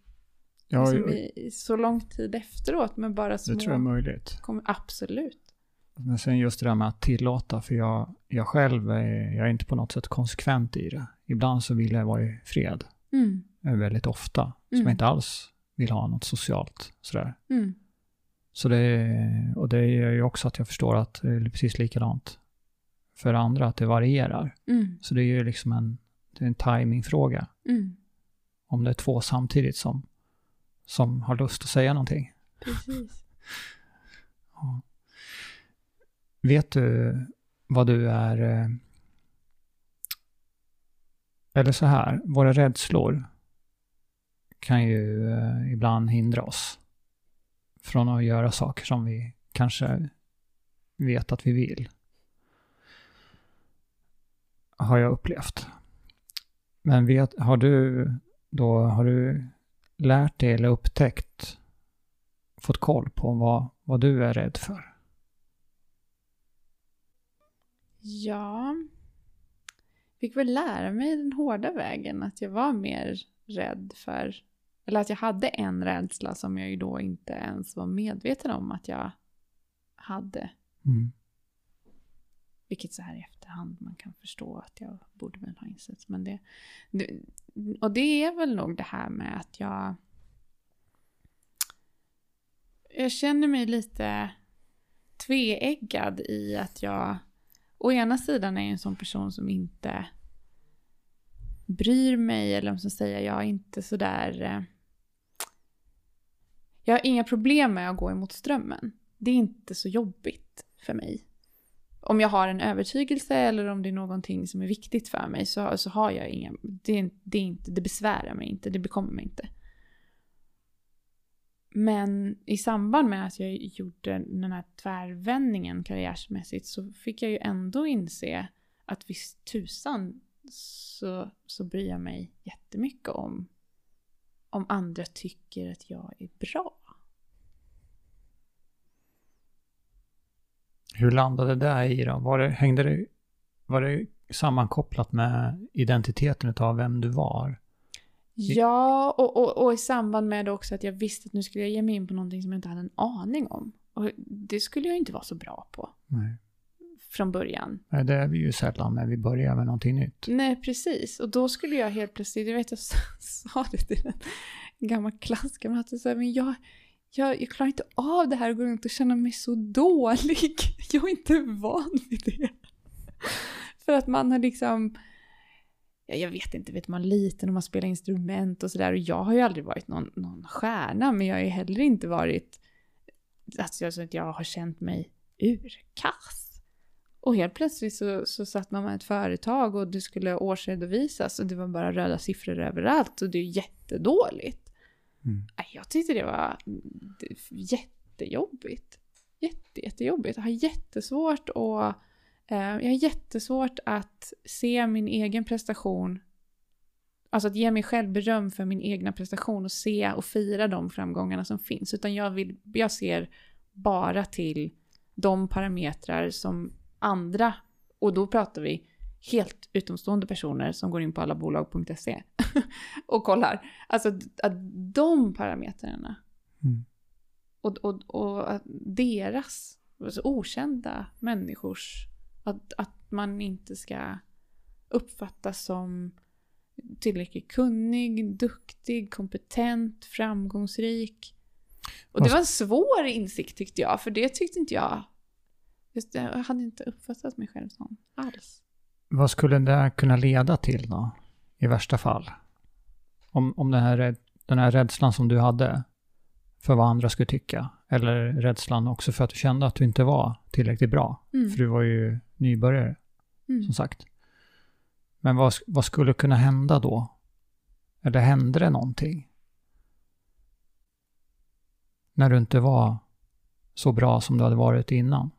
Speaker 1: Ja,
Speaker 2: liksom i, så lång tid efteråt med bara små...
Speaker 1: det tror jag är möjligt.
Speaker 2: Kom, absolut.
Speaker 1: Men sen just det där med att tillåta, för jag, jag själv är, jag är inte på något sätt konsekvent i det. Ibland så vill jag vara i fred,
Speaker 2: Mm.
Speaker 1: Väldigt ofta, som
Speaker 2: Mm.
Speaker 1: jag inte alls vill ha något socialt sådär.
Speaker 2: Mm.
Speaker 1: Så det, och det gör ju också att jag förstår att det är precis likadant för andra, att det varierar.
Speaker 2: Mm.
Speaker 1: Så det är ju liksom en, det är en timingfråga.
Speaker 2: Mm.
Speaker 1: Om det är två samtidigt som, som har lust att säga någonting.
Speaker 2: Precis.
Speaker 1: Ja. Vet du vad du är... eh, Eller så här, våra rädslor kan ju eh, ibland hindra oss från att göra saker som vi kanske vet att vi vill. Har jag upplevt. Men vet, har du då, har du lärt dig eller upptäckt, fått koll på vad, vad du är rädd för?
Speaker 2: Ja. Fick väl lära mig den hårda vägen att jag var mer rädd för, eller att jag hade en rädsla som jag ju då inte ens var medveten om att jag hade.
Speaker 1: Mm.
Speaker 2: Vilket så här i efterhand man kan förstå att jag borde väl ha insett. Men det, det, och det är väl nog det här med att jag... Jag känner mig lite tveeggad i att jag... Å ena sidan är jag en sån person som inte bryr mig, eller om så säger jag är inte sådär... Jag har inga problem med att gå emot strömmen. Det är inte så jobbigt för mig om jag har en övertygelse eller om det är någonting som är viktigt för mig så, så har jag inga, det, är- det, är inte, det besvärar mig inte, det bekommer mig inte. Men i samband med att jag gjorde den här tvärvändningen karriärmässigt så fick jag ju ändå inse att visst tusan så, så bryr jag mig jättemycket om om andra tycker att jag är bra.
Speaker 1: Hur landade det där i då? Var det, hängde det, var det sammankopplat med identiteten av vem du var?
Speaker 2: Ja, och, och, och i samband med det också att jag visste att nu skulle jag ge mig in på någonting som jag inte hade en aning om. Och det skulle jag inte vara så bra på
Speaker 1: Nej.
Speaker 2: Från början.
Speaker 1: Nej, det är vi ju sällan när vi börjar med någonting nytt.
Speaker 2: Nej, precis. Och då skulle jag helt plötsligt, jag vet jag sa det till en gammal klasskamrat, jag sa, men jag, jag, jag klarar inte av det här och går runt och känner mig så dålig. Jag är inte van vid det. För att man har liksom, ja, jag vet inte, vet man liten och man spelar instrument och sådär. Och jag har ju aldrig varit någon, någon stjärna, men jag har ju heller inte varit, alltså jag, så att jag har känt mig urkass. Och helt plötsligt så, så satt man med ett företag och det skulle årsredovisas och det var bara röda siffror överallt och det är jättedåligt.
Speaker 1: Mm.
Speaker 2: Jag tyckte det var jättejobbigt. Jätte, jättejobbigt. Jag har jättesvårt att eh, jag har jättesvårt att se min egen prestation Alltså att ge mig själv beröm för min egna prestation och se och fira de framgångarna som finns. Utan jag, vill, jag ser bara till de parametrar som andra, och då pratar vi helt utomstående personer som går in på allabolag.se och kollar. Alltså att de parametrarna
Speaker 1: Mm.
Speaker 2: och, och, och att deras, alltså okända människors, att, att man inte ska uppfattas som tillräckligt kunnig, duktig, kompetent, framgångsrik. Och det var en svår insikt tyckte jag, för det tyckte inte jag. Just det, jag hade inte uppfattat mig själv som alls.
Speaker 1: Vad skulle det kunna leda till då? I värsta fall? Om, om den, här, den här rädslan som du hade för vad andra skulle tycka. Eller rädslan också för att du kände att du inte var tillräckligt bra.
Speaker 2: Mm.
Speaker 1: För du var ju nybörjare,
Speaker 2: Mm.
Speaker 1: som sagt. Men vad, vad skulle kunna hända då? Eller hände det någonting? När du inte var så bra som du hade varit innan?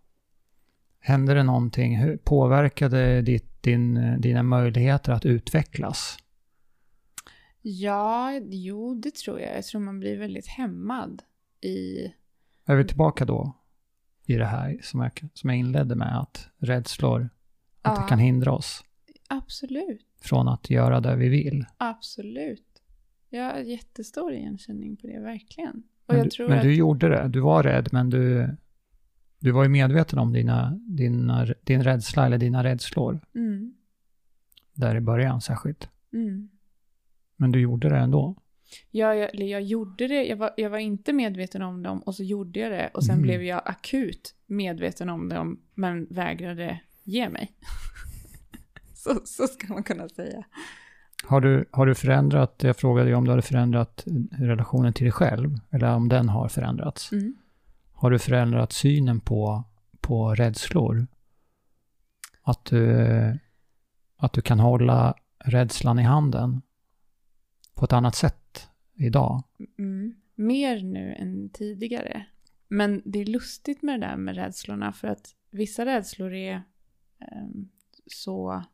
Speaker 1: Hände det någonting? Hur påverkade ditt, din, dina möjligheter att utvecklas?
Speaker 2: Ja, jo, det tror jag. Jag tror man blir väldigt hämmad i...
Speaker 1: Är vi tillbaka då i det här som jag, som jag inledde med, att rädslor, att
Speaker 2: Ja.
Speaker 1: det kan hindra oss
Speaker 2: Absolut,
Speaker 1: från att göra det vi vill?
Speaker 2: absolut. Jag har jättestor igenkänning på det, verkligen. Och
Speaker 1: Men, du, men
Speaker 2: att,
Speaker 1: du gjorde det. Du var rädd, men du, du var ju medveten om dina, dina, din rädsla eller dina rädslor.
Speaker 2: mm,
Speaker 1: Där i början särskilt.
Speaker 2: mm.
Speaker 1: Men du gjorde det ändå.
Speaker 2: Ja, jag, eller jag gjorde det, jag var, jag var inte medveten om dem och så gjorde jag det och sen
Speaker 1: Mm.
Speaker 2: blev jag akut medveten om dem men vägrade ge mig. så, så ska man kunna säga.
Speaker 1: Har du, har du förändrat, jag frågade ju om du hade förändrat relationen till dig själv, eller om den har förändrats.
Speaker 2: Mm.
Speaker 1: Har du förändrat synen på, på rädslor? Att du, att du kan hålla rädslan i handen på ett annat sätt idag?
Speaker 2: Mm. Mer nu än tidigare. Men det är lustigt med det där med rädslorna för att vissa rädslor är eh, så...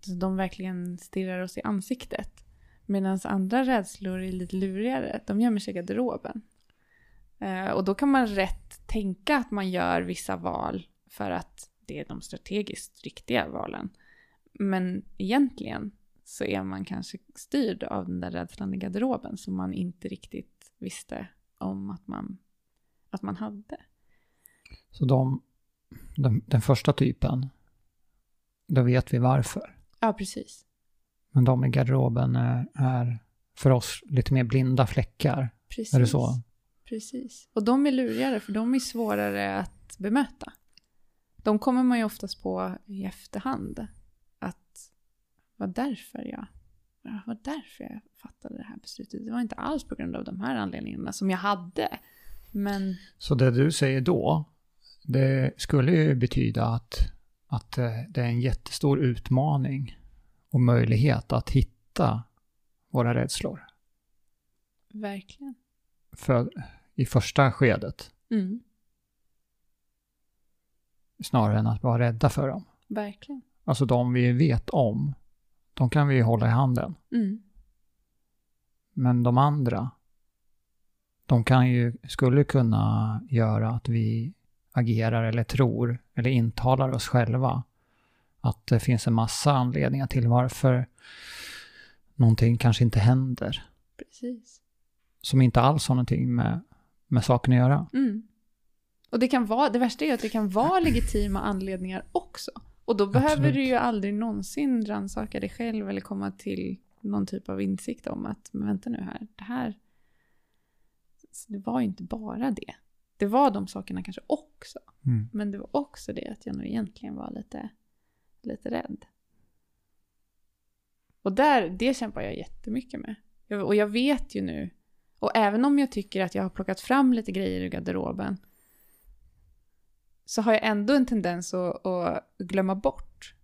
Speaker 2: så De verkligen stirrar oss i ansiktet. Medan andra rädslor är lite lurigare. De gömmer sig i garderoben. Eh, och då kan man rätt tänka att man gör vissa val för att det är de strategiskt riktiga valen. Men egentligen så är man kanske styrd av den där rädslan i garderoben som man inte riktigt visste om att man, att man hade.
Speaker 1: Så de, den, den första typen, då vet vi varför.
Speaker 2: Ja, precis.
Speaker 1: Men de i garderoben är, är för oss lite mer blinda fläckar.
Speaker 2: precis.
Speaker 1: Är det så?
Speaker 2: Precis. Och de är lurigare för de är svårare att bemöta. De kommer man ju oftast på i efterhand. Att var därför jag det var därför jag fattade det här beslutet. Det var inte alls på grund av de här anledningarna som jag hade. Men
Speaker 1: Så det du säger då, det skulle ju betyda att, att eh, det är en jättestor utmaning och möjlighet att hitta våra rädslor.
Speaker 2: verkligen.
Speaker 1: För i första skedet,
Speaker 2: Mm,
Speaker 1: snarare än att vara rädda för dem.
Speaker 2: verkligen.
Speaker 1: Alltså de vi vet om, de kan vi ju hålla i handen.
Speaker 2: Mm,
Speaker 1: Men de andra, de kan ju, skulle kunna göra att vi agerar eller tror eller intalar oss själva att det finns en massa anledningar till varför någonting kanske inte händer.
Speaker 2: precis.
Speaker 1: Som inte alls har någonting med, med saken att göra.
Speaker 2: Mm. Och det kan vara, det värsta är att det kan vara legitima anledningar också. Och då behöver
Speaker 1: Absolut.
Speaker 2: du ju aldrig någonsin rannsaka dig själv eller komma till någon typ av insikt om att, men vänta nu här, det här, det var ju inte bara det. Det var de sakerna kanske också.
Speaker 1: Mm.
Speaker 2: Men det var också det att jag nog egentligen var lite, lite rädd. Och där, det kämpar jag jättemycket med. Jag- Och jag vet ju nu, och även om jag tycker att jag har plockat fram lite grejer ur garderoben, så har jag ändå en tendens att, att glömma bort.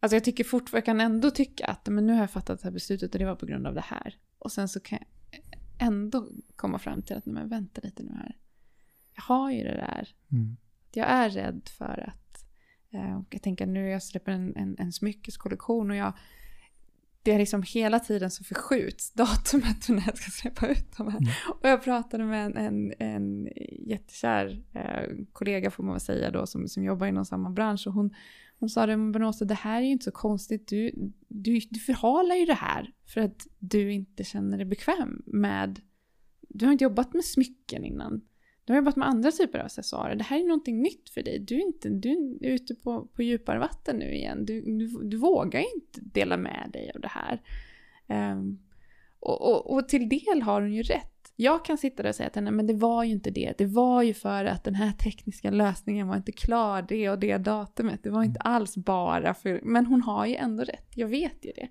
Speaker 2: Alltså jag tycker fortfarande, jag kan ändå tycka att men nu har jag fattat det här beslutet och det var på grund av det här. Och sen så kan jag ändå komma fram till att, nej men vänta lite nu här. Jag har ju det där
Speaker 1: Mm.
Speaker 2: jag är rädd för att... Eh, jag tänker nu jag släpper en, en, en smyckeskollektion och jag... Det är liksom hela tiden så förskjuts datumet för när jag ska släppa ut de här.
Speaker 1: Mm.
Speaker 2: Och jag pratade med en, en, en jättekär eh, kollega får man väl säga då som, som jobbar inom samma bransch och hon, hon sa det, men Benosa det här är ju inte så konstigt, du, du, du förhalar ju det här för att du inte känner dig bekväm med... Du har inte jobbat med smycken innan. Du har jobbat med andra typer av accessoarer. Det här är någonting nytt för dig. Du är, inte, du är ute på, på djupare vatten nu igen. Du, du, du vågar inte dela med dig av det här. Um, och, och, och till del har hon ju rätt. Jag kan sitta där och säga att henne, men det var ju inte det. Det var ju för att den här tekniska lösningen var inte klar det och det datumet. Det var inte alls bara för... Men hon har ju ändå rätt. Jag vet ju det.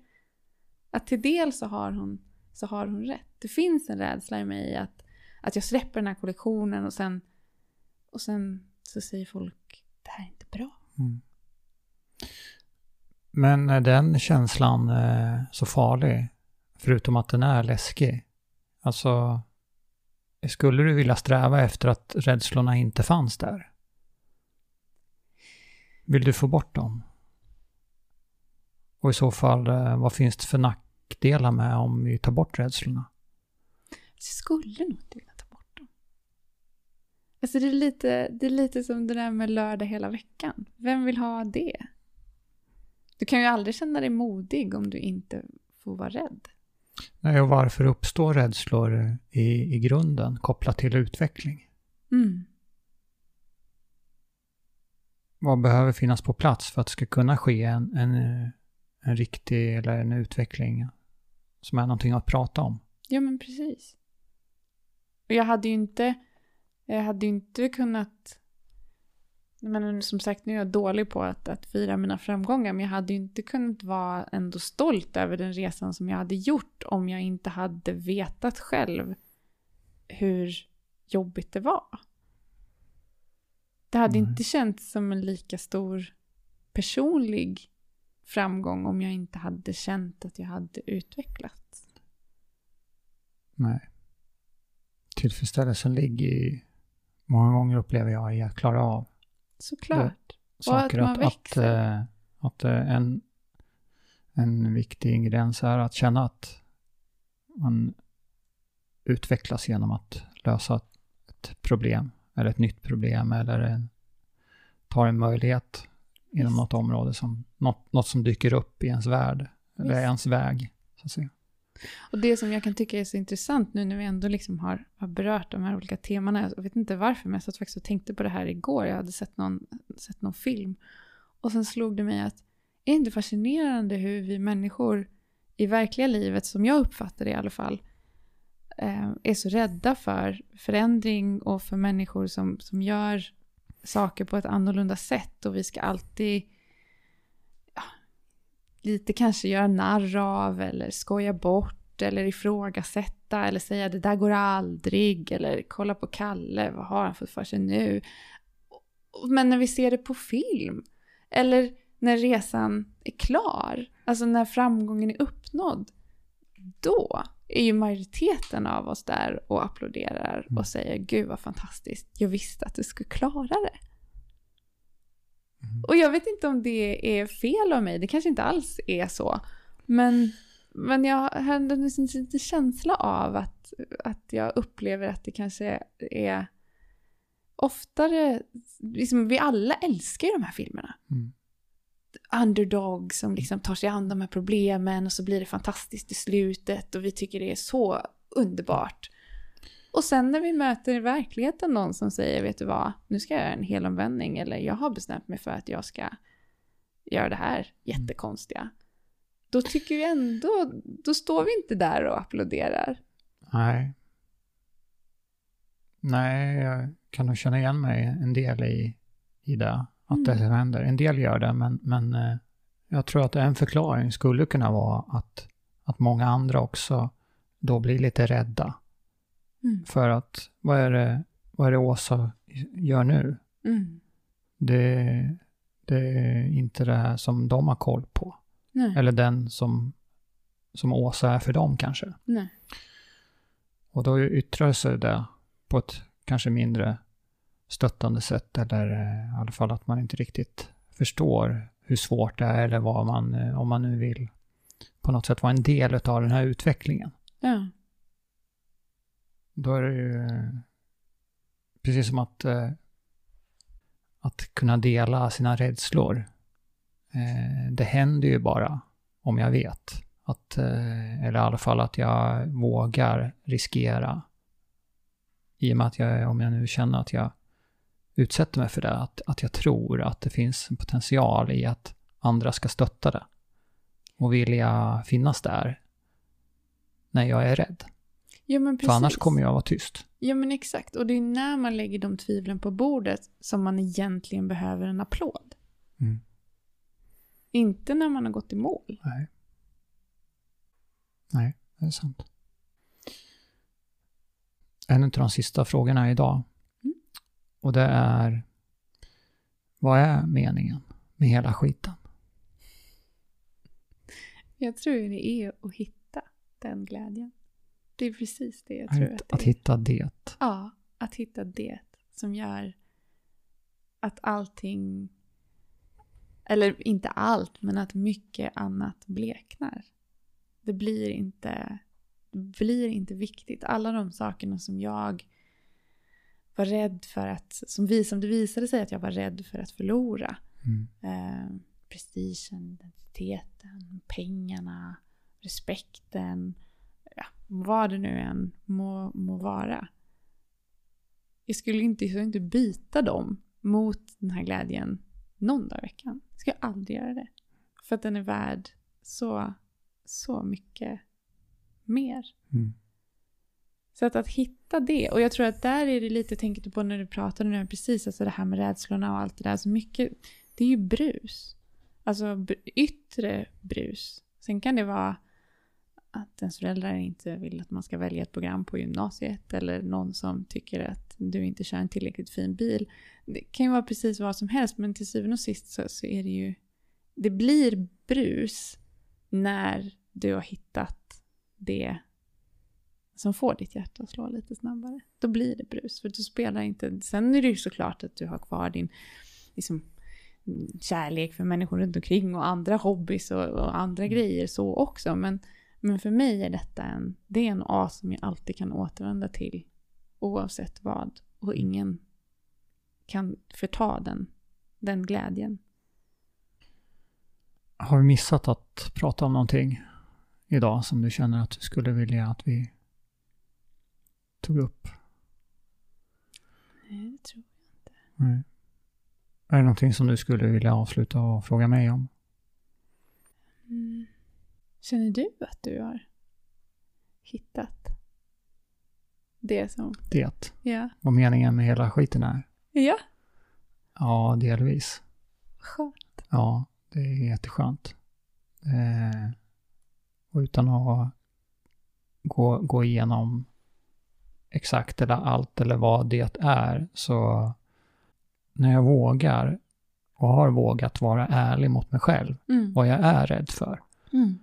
Speaker 2: Att till del så har hon, så har hon rätt. Det finns en rädsla i mig att att jag släpper den här kollektionen och sen, och sen så säger folk det här är inte bra.
Speaker 1: Mm. Men är den känslan eh, så farlig? Förutom att den är läskig. Alltså, skulle du vilja sträva efter att rädslorna inte fanns där? Vill du få bort dem? Och i så fall, eh, vad finns det för nackdelar med om vi tar bort rädslorna?
Speaker 2: Jag skulle nog inte vilja ta bort dem. Alltså det är, lite, det är lite som det där med lördag hela veckan. Vem vill ha det? Du kan ju aldrig känna dig modig om du inte får vara rädd.
Speaker 1: Nej, och varför uppstår rädslor i, i grunden kopplat till utveckling?
Speaker 2: Mm.
Speaker 1: Vad behöver finnas på plats för att det ska kunna ske en, en, en riktig eller en utveckling som är någonting att prata om?
Speaker 2: Ja, men precis. Och jag hade ju inte, jag hade ju inte kunnat, men som sagt nu är jag dålig på att, att fira mina framgångar, men jag hade ju inte kunnat vara ändå stolt över den resan som jag hade gjort om jag inte hade vetat själv hur jobbigt det var. Det hade
Speaker 1: Nej.
Speaker 2: inte känts som en lika stor personlig framgång om jag inte hade känt att jag hade utvecklats.
Speaker 1: Nej. Tillfredsställelsen ligger i, många gånger upplever jag, i att klara av
Speaker 2: Såklart.
Speaker 1: saker.
Speaker 2: man
Speaker 1: att, att,
Speaker 2: växer.
Speaker 1: eh, att eh, en, en viktig ingrediens är att känna att man utvecklas genom att lösa ett problem eller ett nytt problem eller en, tar en möjlighet inom
Speaker 2: Visst.
Speaker 1: något område som något, något som dyker upp i ens värld eller
Speaker 2: Visst.
Speaker 1: ens väg. Så att säga.
Speaker 2: Och det som jag kan tycka är så intressant nu när vi ändå liksom har, har berört de här olika temana. Jag vet inte varför, men jag satt faktiskt och tänkte på det här igår. Jag hade sett någon, sett någon film. Och sen slog det mig att är det inte fascinerande hur vi människor i verkliga livet, som jag uppfattar det i alla fall, eh, är så rädda för förändring och för människor som, som gör saker på ett annorlunda sätt. Och vi ska alltid lite kanske göra narr av eller skoja bort eller ifrågasätta eller säga det där går aldrig eller kolla på Kalle, vad har han fått för sig nu? Men när vi ser det på film eller när resan är klar, alltså när framgången är uppnådd, då är ju majoriteten av oss där och applåderar
Speaker 1: Mm.
Speaker 2: och säger gud vad fantastiskt, jag visste att du skulle klara det. Och jag vet inte om det är fel av mig, det kanske inte alls är så. Men, men jag har ändå en liten känsla av att, att jag upplever att det kanske är oftare, liksom, vi alla älskar ju de här filmerna.
Speaker 1: Mm.
Speaker 2: Underdog som liksom tar sig an de här problemen och så blir det fantastiskt i slutet och vi tycker det är så underbart. Och sen när vi möter i verkligheten någon som säger, vet du vad, nu ska jag göra en helomvändning eller jag har bestämt mig för att jag ska göra det här jättekonstiga. Då tycker vi ändå, då står vi inte där och applåderar.
Speaker 1: Nej. Nej, jag kan nog känna igen mig en del i, i det. Att det
Speaker 2: Mm.
Speaker 1: händer. En del gör det, men, men eh, jag tror att en förklaring skulle kunna vara att, att många andra också då blir lite rädda.
Speaker 2: Mm.
Speaker 1: För att, vad är det, vad är det Åsa gör nu?
Speaker 2: Mm.
Speaker 1: Det, det är inte det här som de har koll på.
Speaker 2: Nej.
Speaker 1: Eller den som, som Åsa är för dem kanske.
Speaker 2: Nej.
Speaker 1: Och då yttrar sig det på ett kanske mindre stöttande sätt eller eh, i alla fall att man inte riktigt förstår hur svårt det är eller vad man, eh, om man nu vill på något sätt vara en del av den här utvecklingen.
Speaker 2: Ja.
Speaker 1: Då är det ju precis som att, eh, att kunna dela sina rädslor. Eh, det händer ju bara om jag vet. Att, eh, eller i alla fall att jag vågar riskera. I och med att jag, om jag nu känner att jag utsätter mig för det, att, att jag tror att det finns en potential i att andra ska stötta det. Och vilja finnas där när jag är rädd
Speaker 2: ja, men precis.
Speaker 1: För annars kommer jag vara tyst.
Speaker 2: Ja men exakt, och det är när man lägger de tvivlen på bordet som man egentligen behöver en applåd.
Speaker 1: Mm.
Speaker 2: Inte när man har gått i mål.
Speaker 1: Nej. Nej, det är sant. En av de sista frågorna idag.
Speaker 2: Mm.
Speaker 1: Och det är, vad är meningen med hela skiten?
Speaker 2: Jag tror det är att hitta den glädjen. Det är precis det jag
Speaker 1: Att,
Speaker 2: tror att det
Speaker 1: att
Speaker 2: är.
Speaker 1: hitta det.
Speaker 2: Ja, att hitta det som gör att allting, eller inte allt, men att mycket annat bleknar. Det blir inte, det blir inte viktigt. Alla de sakerna som jag var rädd för att, som, vi, som det visade sig att jag var rädd för att förlora.
Speaker 1: Mm.
Speaker 2: Eh, prestigen, identiteten, pengarna, respekten, vad det nu än må, må vara. Jag skulle inte, jag skulle inte byta dem mot den här glädjen någon dag i veckan. Jag skulle aldrig göra det. För att den är värd så, så mycket mer.
Speaker 1: Mm.
Speaker 2: Så att, att hitta det, och jag tror att där är det lite, tänkte på när du pratade nu precis, alltså det här med rädslorna och allt det där, så mycket, det är ju brus. Alltså yttre brus. Sen kan det vara att ens föräldrar inte vill att man ska välja ett program på gymnasiet eller någon som tycker att du inte kör en tillräckligt fin bil. Det kan ju vara precis vad som helst men till syvende och sist så, så är det ju det blir brus när du har hittat det som får ditt hjärta att slå lite snabbare. Då blir det brus, för du spelar inte... Sen är det ju såklart att du har kvar din liksom, kärlek för människor runt omkring och andra hobbys och, och andra grejer så också. Men, men för mig är detta en, det är en as som jag alltid kan återvända till oavsett vad. Och mm. ingen kan förta den, den glädjen.
Speaker 1: Har vi missat att prata om någonting idag som du känner att du skulle vilja att vi tog upp?
Speaker 2: Nej, det tror jag inte.
Speaker 1: Nej. Är det någonting som du skulle vilja avsluta och fråga mig om?
Speaker 2: Mm. Känner du att du har hittat det som...
Speaker 1: Det?
Speaker 2: Ja.
Speaker 1: Vad meningen med hela skiten är?
Speaker 2: Ja.
Speaker 1: Ja, delvis.
Speaker 2: Skönt.
Speaker 1: Ja, det är jätteskönt. Eh, och utan att gå, gå igenom exakt eller allt eller vad det är, så när jag vågar och har vågat vara ärlig mot mig själv, mm. vad jag är rädd för,
Speaker 2: mm.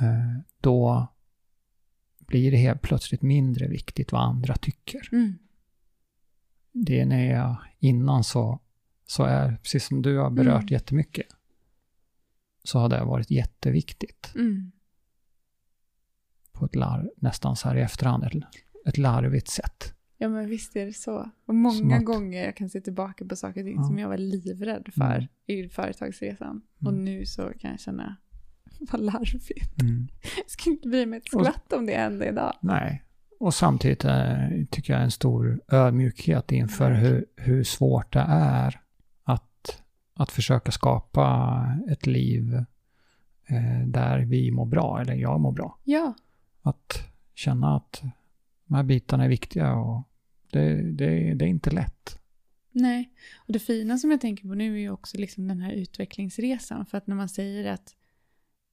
Speaker 1: Eh, då blir det helt plötsligt mindre viktigt vad andra tycker.
Speaker 2: Mm.
Speaker 1: Det är när jag innan så, så är, precis som du har berört mm. jättemycket, så har det varit jätteviktigt.
Speaker 2: Mm.
Speaker 1: På ett larv, nästan så här i efterhand, ett, ett larvigt sätt.
Speaker 2: Ja men visst är det så. Och många att, gånger jag kan se tillbaka på saker och ting ja. som jag var livrädd för mm. i företagsresan. Mm. Och nu så kan jag känna, vad larvigt.
Speaker 1: Mm.
Speaker 2: Jag skulle inte bry mig ett skvatt om det hände idag.
Speaker 1: Nej, och samtidigt äh, tycker jag en stor ödmjukhet inför hur, hur svårt det är att, att försöka skapa ett liv eh, där vi mår bra, eller jag mår bra.
Speaker 2: Ja.
Speaker 1: Att känna att de här bitarna är viktiga och det, det, det är inte lätt.
Speaker 2: Nej, och det fina som jag tänker på nu är ju också liksom den här utvecklingsresan. För att när man säger att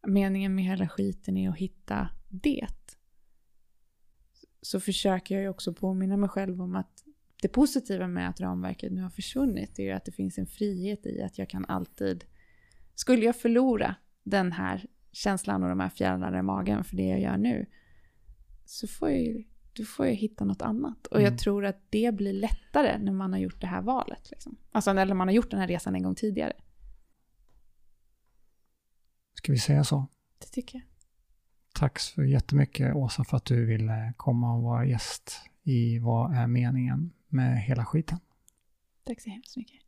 Speaker 2: meningen med hela skiten är att hitta det. Så försöker jag ju också påminna mig själv om att det positiva med att ramverket nu har försvunnit är ju att det finns en frihet i att jag kan alltid... Skulle jag förlora den här känslan och de här fjärilarna i magen för det jag gör nu så får jag ju då får jag hitta något annat. Och mm. jag tror att det blir lättare när man har gjort det här valet. Liksom. Alltså när man har gjort den här resan en gång tidigare.
Speaker 1: Ska vi säga så?
Speaker 2: Det tycker jag.
Speaker 1: Tack så jättemycket Åsa för att du ville komma och vara gäst i Vad är meningen med hela skiten?
Speaker 2: Tack så hemskt mycket.